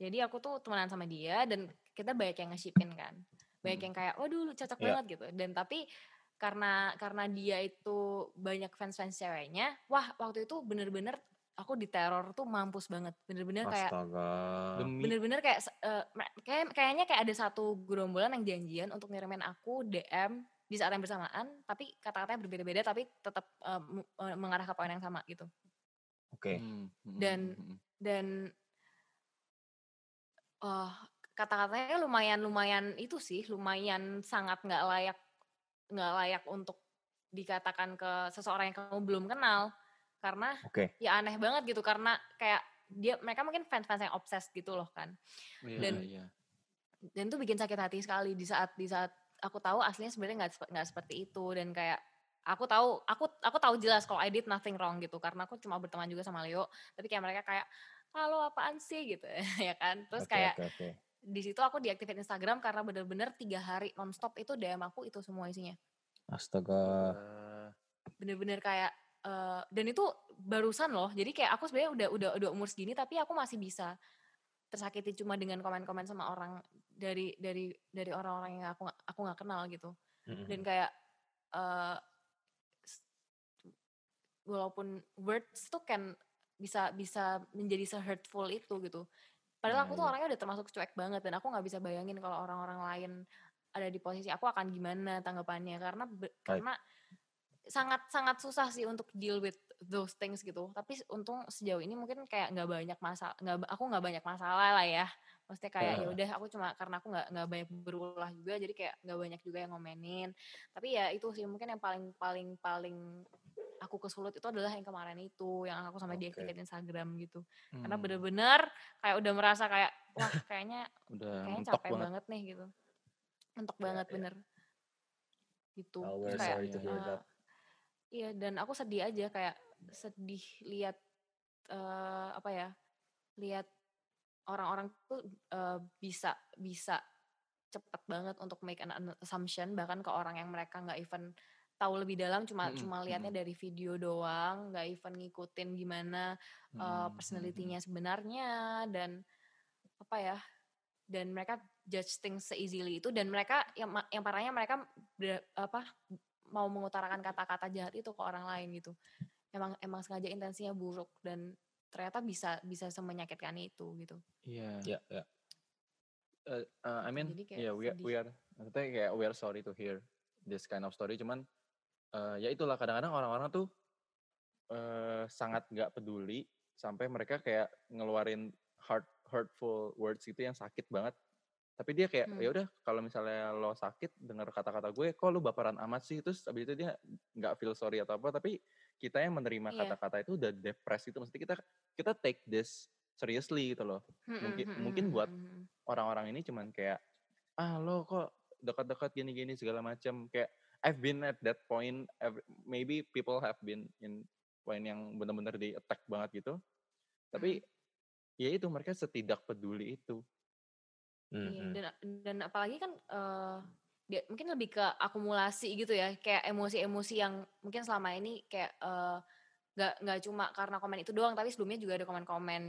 Jadi aku tuh temenan sama dia dan kita banyak yang nge-shipin kan. Banyak Mm. yang kayak waduh lu cocok Iya. banget gitu. Dan tapi karena karena dia itu banyak fans-fans ceweknya, wah waktu itu bener-bener aku diteror tuh mampus banget. Bener-bener kayak bener-bener kayak me- kayak kayaknya kayak ada satu gerombolan yang janjian untuk ngirimin aku DM di saat yang bersamaan, tapi kata-katanya berbeda-beda tapi tetap eh, mengarah ke poin yang sama gitu. Oke. Hmm, hmm, Dan- hmm, hmm. dan eh kata-katanya lumayan lumayan itu sih lumayan sangat nggak layak nggak layak untuk dikatakan ke seseorang yang kamu belum kenal karena Oke. ya aneh banget gitu karena kayak dia mereka mungkin fans-fans yang obses gitu loh kan Iya, dan- iya. dan itu bikin sakit hati sekali di saat di saat aku tahu aslinya sebenarnya nggak nggak seperti itu dan kayak aku tahu aku aku tahu jelas kalau I did nothing wrong gitu karena aku cuma berteman juga sama Leo tapi kayak mereka kayak halo apaan sih gitu *laughs* ya kan terus Oke, kayak oke, oke. di situ aku deaktifin Instagram karena bener-bener tiga hari nonstop itu DM aku itu semua isinya Astaga. Bener-bener kayak uh, dan itu barusan loh jadi kayak aku sebenarnya udah udah udah umur segini tapi aku masih bisa tersakiti cuma dengan komen-komen sama orang dari dari dari orang-orang yang aku aku nggak kenal gitu dan kayak uh, walaupun words tuh kan bisa bisa menjadi se hurtful itu gitu padahal aku tuh iya. orangnya udah termasuk cuek banget dan aku nggak bisa bayangin kalau orang-orang lain ada di posisi aku akan gimana tanggapannya karena right. karena sangat sangat susah sih untuk deal with those things gitu tapi untung sejauh ini mungkin kayak nggak banyak masalah nggak aku nggak banyak masalah lah ya maksudnya kayak ya udah aku cuma karena aku nggak nggak banyak berulah juga jadi kayak nggak banyak juga yang ngomenin tapi ya itu sih mungkin yang paling paling paling aku kesulut itu adalah yang kemarin itu yang aku sampai okay. deactivate Instagram gitu hmm. karena bener-bener kayak udah merasa kayak wah kayaknya udah kayaknya capek banget. banget nih gitu untuk yeah, banget yeah. bener gitu oh, kayak sorry to hear that. Iya dan aku sedih aja kayak sedih lihat uh, apa ya lihat orang-orang tuh uh, bisa bisa cepet banget untuk make an assumption bahkan ke orang yang mereka nggak even tahu lebih dalam cuma mm -hmm. cuma lihatnya dari video doang nggak even ngikutin gimana uh, personalitinya sebenarnya dan apa ya dan mereka judge things so easily itu dan mereka yang yang parahnya mereka ber, apa mau mengutarakan kata-kata jahat itu ke orang lain gitu emang emang sengaja intensinya buruk dan ternyata bisa bisa semenyakitkan itu gitu iya yeah. iya yeah, yeah. uh, uh, I mean yeah we are, we are maksudnya kayak we are sorry to hear this kind of story cuman uh, ya itulah kadang-kadang orang-orang tuh uh, sangat nggak peduli sampai mereka kayak ngeluarin hard hurtful words itu yang sakit banget tapi dia kayak ya hmm. ya udah kalau misalnya lo sakit dengar kata-kata gue kok lo baperan amat sih terus abis itu dia nggak feel sorry atau apa tapi kita yang menerima iya. kata-kata yeah. itu udah depresi itu mesti kita kita take this seriously gitu loh hmm, mungkin hmm, mungkin buat orang-orang ini cuman kayak ah lo kok dekat-dekat gini-gini segala macam kayak I've been at that point maybe people have been in point yang benar-benar di attack banget gitu tapi ya itu mereka setidak peduli itu. Iya, dan dan apalagi kan uh, dia mungkin lebih ke akumulasi gitu ya, kayak emosi-emosi yang mungkin selama ini kayak uh, nggak nggak cuma karena komen itu doang, tapi sebelumnya juga ada komen-komen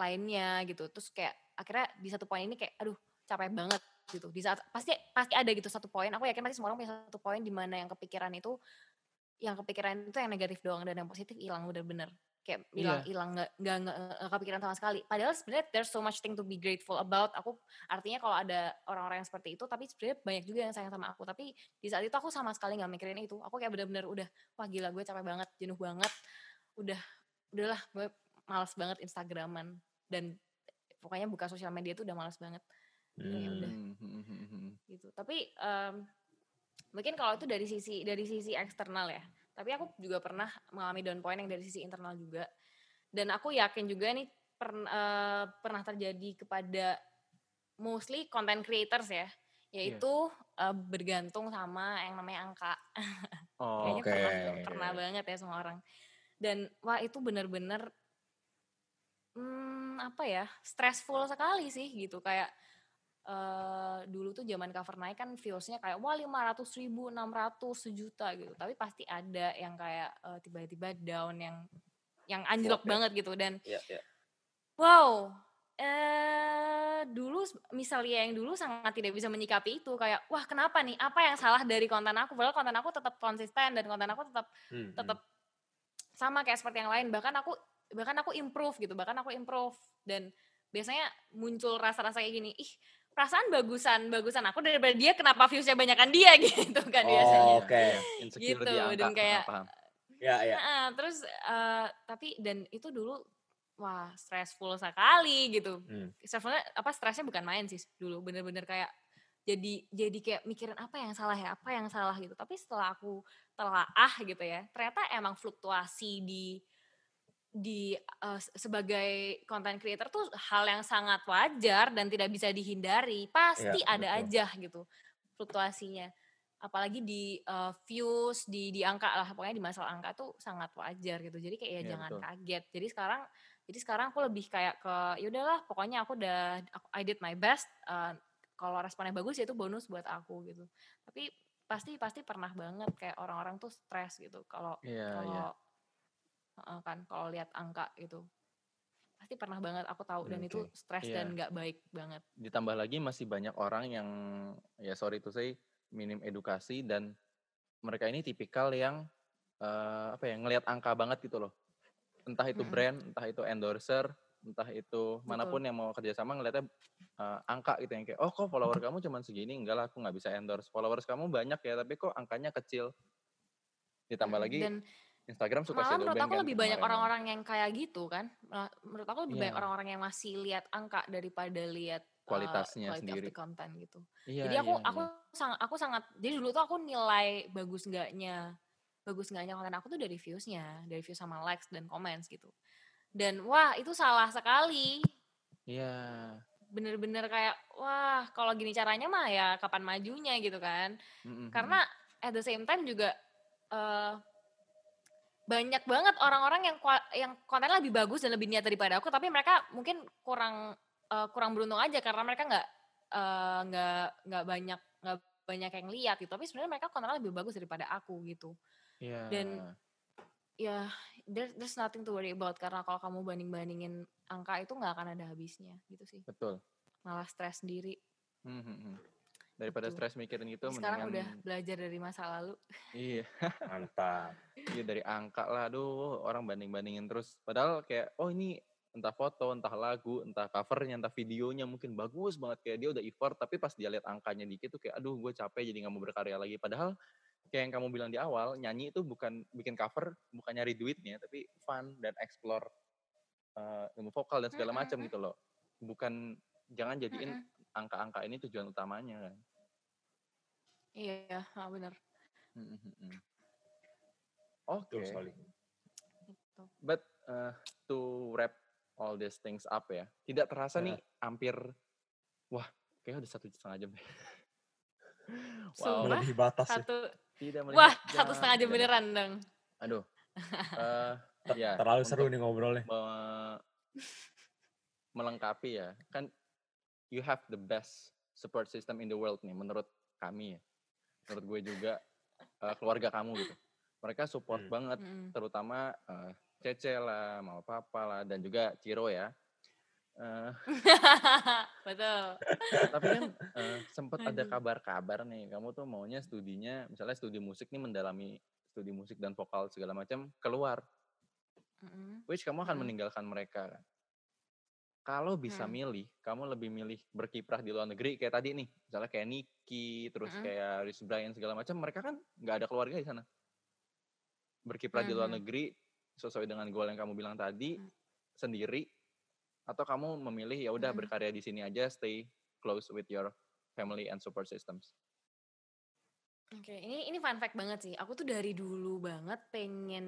lainnya gitu. Terus kayak akhirnya di satu poin ini kayak, aduh capek banget gitu. Di saat pasti pasti ada gitu satu poin. Aku yakin pasti semua orang punya satu poin di mana yang kepikiran itu, yang kepikiran itu yang negatif doang dan yang positif hilang bener-bener kayak bilang iya. hilang nggak nggak nggak kepikiran sama sekali. Padahal sebenarnya there's so much thing to be grateful about. Aku artinya kalau ada orang-orang yang seperti itu tapi sebenarnya banyak juga yang sayang sama aku. Tapi di saat itu aku sama sekali nggak mikirin itu. Aku kayak bener-bener udah wah gila gue capek banget jenuh banget. Udah udahlah gue malas banget instagraman. Dan pokoknya buka sosial media itu udah malas banget. Hmm. ya udah. Hmm, hmm, hmm, gitu. Tapi um, mungkin kalau itu dari sisi dari sisi eksternal ya tapi aku juga pernah mengalami down point yang dari sisi internal juga. Dan aku yakin juga nih per, uh, pernah terjadi kepada mostly content creators ya, yaitu yeah. uh, bergantung sama yang namanya angka. Oh, *laughs* Kayaknya okay. pernah pernah banget ya semua orang. Dan wah itu benar-benar hmm, apa ya stressful sekali sih gitu kayak uh, dulu tuh zaman cover naik kan viewsnya kayak wah lima ratus ribu, enam ratus sejuta gitu. Tapi pasti ada yang kayak uh, tiba-tiba down yang yang anjlok okay. banget gitu dan yeah, yeah. wow eh dulu misalnya yang dulu sangat tidak bisa menyikapi itu kayak wah kenapa nih apa yang salah dari konten aku padahal konten aku tetap konsisten dan konten aku tetap hmm, tetap hmm. sama kayak seperti yang lain bahkan aku bahkan aku improve gitu bahkan aku improve dan biasanya muncul rasa-rasa kayak gini ih perasaan bagusan bagusan aku daripada dia kenapa viewsnya banyakan dia *laughs* gitu kan oh, biasanya. oke okay. gitu dan kayak ya ya. Uh, terus uh, tapi dan itu dulu wah stressful sekali gitu. Hmm. stressfulnya apa stresnya bukan main sih dulu bener-bener kayak jadi jadi kayak mikirin apa yang salah ya apa yang salah gitu. Tapi setelah aku telaah gitu ya ternyata emang fluktuasi di di uh, sebagai content creator tuh hal yang sangat wajar dan tidak bisa dihindari. Pasti ya, ada betul. aja gitu fluktuasinya. Apalagi di uh, views di di angka lah pokoknya di masalah angka tuh sangat wajar gitu. Jadi kayak ya, ya jangan betul. kaget. Jadi sekarang jadi sekarang aku lebih kayak ke yaudahlah pokoknya aku udah aku, I did my best uh, kalau responnya bagus ya itu bonus buat aku gitu. Tapi pasti pasti pernah banget kayak orang-orang tuh stres gitu kalau yeah, kalau yeah kan kalau lihat angka gitu. Pasti pernah banget aku tahu dan itu Oke. stres Iya. dan nggak baik banget. Ditambah lagi masih banyak orang yang ya sorry to say minim edukasi dan mereka ini tipikal yang eh, apa ya ngelihat angka banget gitu loh. Entah itu Mm-mm. brand, entah itu endorser, entah itu mana pun Betul. yang mau kerjasama ngelihatnya eh, angka gitu yang kayak oh kok follower kamu cuma segini enggak lah aku nggak bisa endorse followers kamu banyak ya tapi kok angkanya kecil ditambah Mm-mm. lagi dan Instagram suka malah menurut aku kan lebih banyak orang-orang yang kayak gitu kan. Malah Menurut aku lebih banyak Iya. orang-orang yang masih lihat angka daripada lihat uh, kualitasnya of sendiri the content gitu. iya jadi aku iya aku iya sangat aku sangat jadi dulu tuh aku nilai bagus enggaknya bagus enggaknya konten aku tuh dari viewsnya, dari views sama likes dan comments gitu. Dan wah itu salah sekali. iya Bener-bener kayak wah kalau gini caranya mah ya kapan majunya gitu kan. Mm-mm, Karena at the same time juga eh, banyak banget orang-orang yang yang kontennya lebih bagus dan lebih niat daripada aku tapi mereka mungkin kurang eh, kurang beruntung aja karena mereka nggak eh, nggak nggak banyak nggak banyak yang lihat gitu. Tapi sebenarnya mereka kontennya lebih bagus daripada aku gitu. Iya. Dan ya there, there's nothing to worry about karena kalau kamu banding bandingin angka itu nggak akan ada habisnya gitu sih. Betul. Malah stres sendiri. Hmm, hmm, hmm. Daripada Gitu. stres mikirin itu sekarang udah mendingan belajar dari masa lalu. Iya. Mantap. iya dari angka lah. Aduh orang banding bandingin terus. Padahal kayak oh ini entah foto entah lagu entah covernya entah videonya mungkin bagus banget. Kayak dia udah effort tapi pas dia lihat angkanya dikit tuh kayak aduh gue capek jadi nggak mau berkarya lagi. Padahal kayak yang kamu bilang di awal nyanyi itu bukan bikin cover bukan nyari duitnya tapi fun dan explore eh, ilmu vokal dan segala macam gitu loh. Bukan jangan jadiin angka-angka ini tujuan utamanya kan iya ah, bener Hmm, hmm, hmm. oke sekali. gitu. But uh, to wrap all these things up ya, tidak terasa nih hampir, wah kayaknya udah satu setengah jam. deh. *laughs* wow, Sumpah. Melebihi batas ya. satu tidak wah melihat satu setengah jam beneran dong Aduh, *laughs* eh ya Terlalu seru nih ngobrolnya. me- melengkapi ya, kan you have the best support system in the world nih menurut kami ya, menurut gue juga eh, keluarga kamu gitu. Mereka support Hmm. banget Mm-mm. terutama eh, Cece lah, Mama Papa lah, dan juga Ciro ya. Eh, *laughs* betul tapi kan eh, sempat ada kabar-kabar nih, kamu tuh maunya studinya, misalnya studi musik nih mendalami studi musik dan vokal segala macam keluar, Mm-mm. which kamu akan Mm. meninggalkan mereka kan. Kalau bisa Mm. milih, kamu lebih milih berkiprah di luar negeri kayak tadi nih, misalnya kayak Nicky, terus Mm-mm. kayak Rich Brian segala macam, mereka kan nggak ada keluarga di sana. Berkiprah di luar Mhm. negeri sesuai dengan goal yang kamu bilang tadi Mm. sendiri, atau kamu memilih ya udah Mm-mm. berkarya di sini aja, stay close with your family and support systems. Oke, ini ini fun fact banget sih. Aku tuh dari dulu banget pengen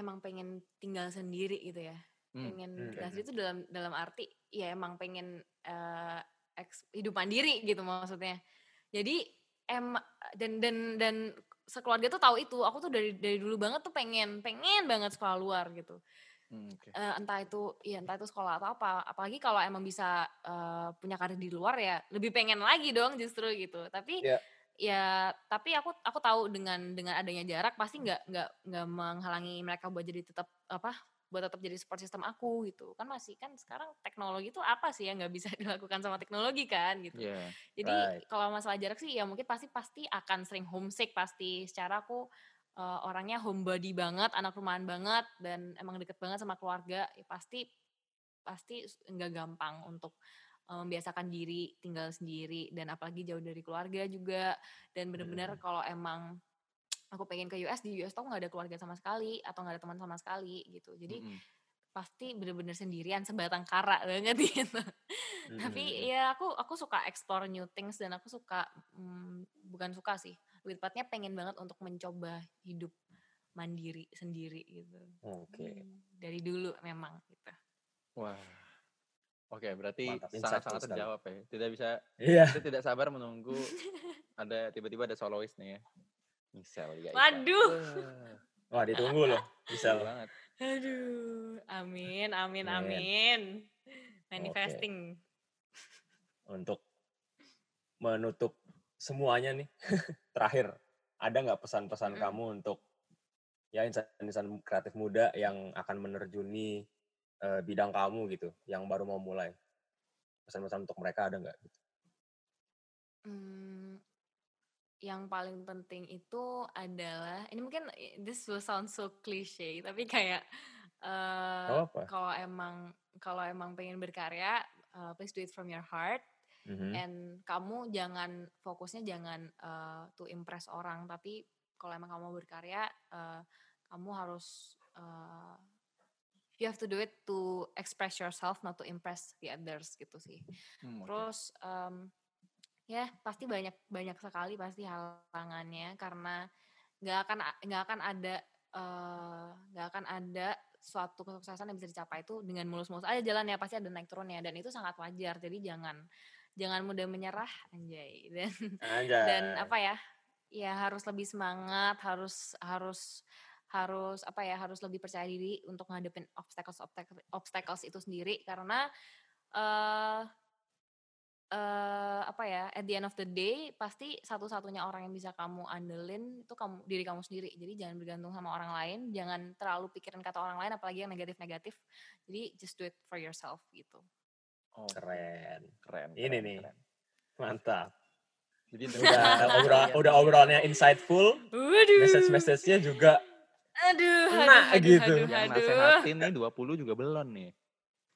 emang pengen tinggal sendiri gitu ya. Hmm, Pengen hmm, hmm. itu dalam dalam arti ya emang pengen eh, eks- hidup mandiri gitu maksudnya. Jadi em dan dan dan sekeluarga tuh tahu itu. Aku tuh dari dari dulu banget tuh pengen pengen banget sekolah luar gitu. Hmm, oke. Eh, entah itu ya entah itu sekolah atau apa. Apalagi kalau emang bisa eh, punya karir di luar ya lebih pengen lagi dong justru gitu. Tapi Iya. ya tapi aku aku tahu dengan dengan adanya jarak pasti nggak nggak nggak menghalangi mereka buat jadi tetap apa buat tetap jadi support system aku gitu kan masih kan sekarang teknologi itu apa sih yang nggak bisa *laughs* dilakukan sama teknologi kan gitu Iya. jadi Right. kalau masalah jarak sih ya mungkin pasti pasti akan sering homesick pasti secara aku eh, orangnya homebody banget anak rumahan banget dan emang deket banget sama keluarga ya pasti pasti nggak gampang untuk eh, membiasakan diri tinggal sendiri dan apalagi jauh dari keluarga juga dan bener-bener kalau emang aku pengen ke US di US tuh nggak ada keluarga sama sekali atau nggak ada teman sama sekali gitu jadi Mm-mm. pasti bener-bener sendirian sebatang kara *laughs* banget gitu tapi Hmm. ya aku aku suka explore new things dan aku suka mm, bukan suka sih lebih tepatnya pengen banget untuk mencoba hidup mandiri sendiri gitu Oke. Hmm, dari dulu memang gitu Wah. Oke, berarti Mantap, insightful sangat-sangat terjawab ya. Tidak bisa, kita tidak sabar menunggu *laughs* ada tiba-tiba ada soloist nih ya. Misal ya. Waduh. Wah, ditunggu loh. Bisa banget. aduh amin amin Amin. manifesting Untuk menutup semuanya nih. *laughs* Terakhir, ada nggak pesan-pesan Mm-mm. kamu untuk ya insan-insan kreatif muda yang akan menerjuni eh, bidang kamu gitu, yang baru mau mulai? Pesan-pesan untuk mereka ada nggak? Gitu? Hmm, yang paling penting itu adalah ini mungkin this will sound so cliche tapi kayak uh, kalau emang kalau emang pengen berkarya uh, please do it from your heart Mhm. and kamu jangan fokusnya jangan uh, to impress orang tapi kalau emang kamu mau berkarya uh, kamu harus uh, you have to do it to express yourself not to impress the others gitu sih Hmm, oke. Terus em, ya pasti banyak banyak sekali pasti halangannya karena nggak akan nggak akan ada eh, nggak akan ada suatu kesuksesan yang bisa dicapai itu dengan mulus-mulus aja jalan ya pasti ada naik turunnya dan itu sangat wajar. Jadi jangan jangan mudah menyerah anjay. Dan Anjay. dan apa ya ya harus lebih semangat harus harus harus apa ya harus lebih percaya diri untuk ngadepin obstacles obstacles, obstacles itu sendiri. Karena eh eh apa ya at the end of the day pasti satu-satunya orang yang bisa kamu andelin itu kamu diri kamu sendiri jadi jangan bergantung sama orang lain jangan terlalu pikirin kata orang lain apalagi yang negatif-negatif jadi just do it for yourself gitu Oh, Keren. keren. Ini keren, nih. keren. Mantap. Jadi *laughs* Udah obrol, udah obrolannya insightful, waduh message-message-nya juga aduh Enak aduh, gitu. aduh, yang aduh, aduh. nasehatin nih 20 juga belum nih.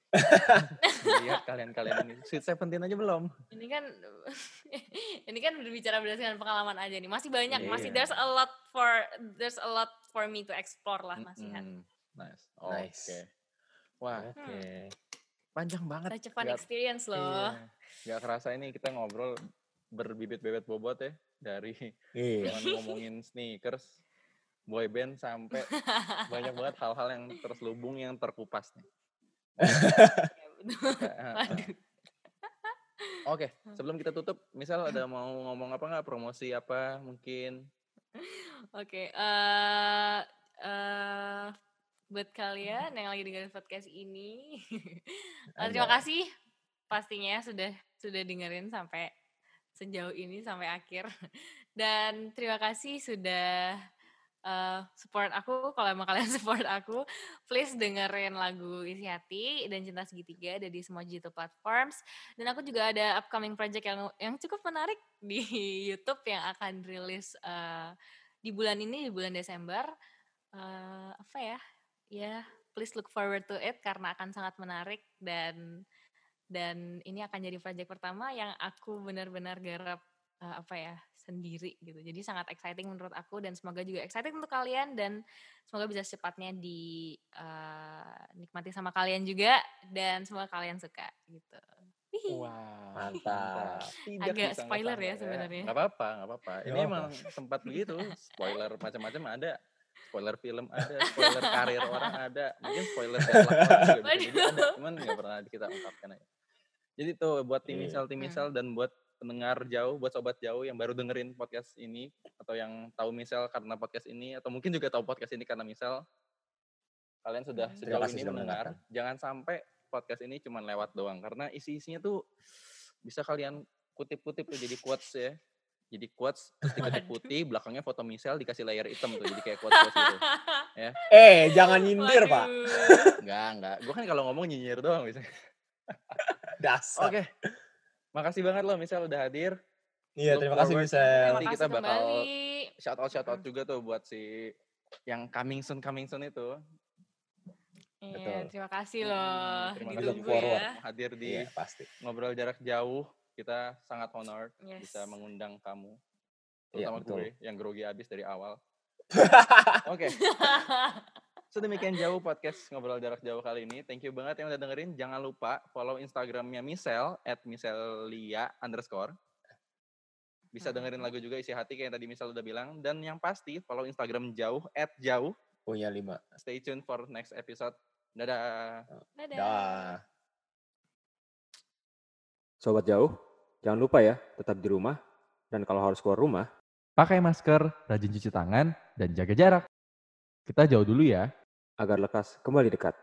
*laughs* Lihat kalian-kalian ini. Sweet Seventeen aja belum. ini kan *laughs* ini kan berbicara berdasarkan pengalaman aja nih masih banyak masih Iya. there's a lot for there's a lot for me to explore lah masih kan Mm-mm. Nice. Oke. Nice. Wah, Oke. panjang banget. such a fun Nggak- experience loh Iya. Gak kerasa ini kita ngobrol berbibit-bebet bobot ya dari *laughs* cuman ngomongin sneakers, boy band sampai banyak banget hal-hal yang terselubung yang terkupas nih. Oke, sebelum kita tutup, misal ada mau ngomong apa nggak? Promosi apa mungkin? Oke, eh eh buat kalian yang lagi dengerin podcast ini, terima kasih. Pastinya sudah sudah dengerin sampai sejauh ini sampai akhir. Dan terima kasih sudah eh, support aku. Kalau emang kalian *laughs* support aku, please dengerin lagu Isi Hati dan Cinta Segitiga ada di semua digital platforms. Dan aku juga ada upcoming project yang yang cukup menarik di *laughs* YouTube yang akan rilis eh, di bulan ini di bulan Desember eh apa ya ya please look forward to it karena akan sangat menarik dan dan ini akan jadi project pertama yang aku benar-benar garap eh, apa ya sendiri gitu jadi sangat exciting menurut aku dan semoga juga exciting untuk kalian dan semoga bisa secepatnya dinikmati sama kalian juga dan semoga kalian suka gitu. Wah, Mantap. Tidak Agak spoiler ya sebenarnya. Nggak apa-apa, nggak apa-apa. Ini emang tempat begitu. Spoiler *laughs* macam-macam ada. Spoiler film ada, *laughs* spoiler karir orang ada, mungkin spoiler orang juga bisa jadi ada, cuman nggak pernah kita ungkapkan aja. Jadi tuh buat tim Iya. misal tim misal dan buat pendengar jauh, buat sobat jauh yang baru dengerin podcast ini atau yang tahu misal karena podcast ini atau mungkin juga tahu podcast ini karena misal kalian sudah sejauh ini mendengar, mendengarkan. jangan sampai podcast ini cuma lewat doang karena isi-isinya tuh bisa kalian kutip-kutip tuh jadi quotes ya. Jadi quotes terus *laughs* diketik putih, belakangnya foto misal dikasih layer hitam tuh jadi kayak quotes gitu. *laughs* Eh, jangan nyindir, Pak. Enggak, enggak. Gue kan kalau ngomong nyinyir doang bisa. *laughs* Dasar. Oke. Makasih banget loh misal udah hadir. Iya, terima kasih. Michelle. Nanti kita bakal kembali. shout out shout out juga tuh buat si yang coming soon coming soon itu. Iya, Betul. terima kasih loh. terima kasih. Ditunggu forward. ya. Hadir di Iya, pasti. ngobrol jarak jauh. Kita sangat honored Yes. bisa mengundang kamu. Iya, Terutama betul. gue yang grogi abis dari awal. *laughs* Oke. *laughs* Sedemikian jauh podcast ngobrol jarak jauh kali ini. Thank you banget yang udah dengerin. Jangan lupa follow Instagramnya Michelle at Michelia underscore. Bisa dengerin lagu juga isi hati kayak yang tadi Michelle udah bilang. Dan yang pasti follow Instagram jauh at jauh. Punya lima. Stay tuned for next episode. Dadah. Dadah. Dah. Sobat jauh, jangan lupa ya, tetap di rumah. Dan kalau harus keluar rumah, Pakai masker, rajin cuci tangan, dan jaga jarak. Kita jauh dulu ya. agar lekas kembali dekat.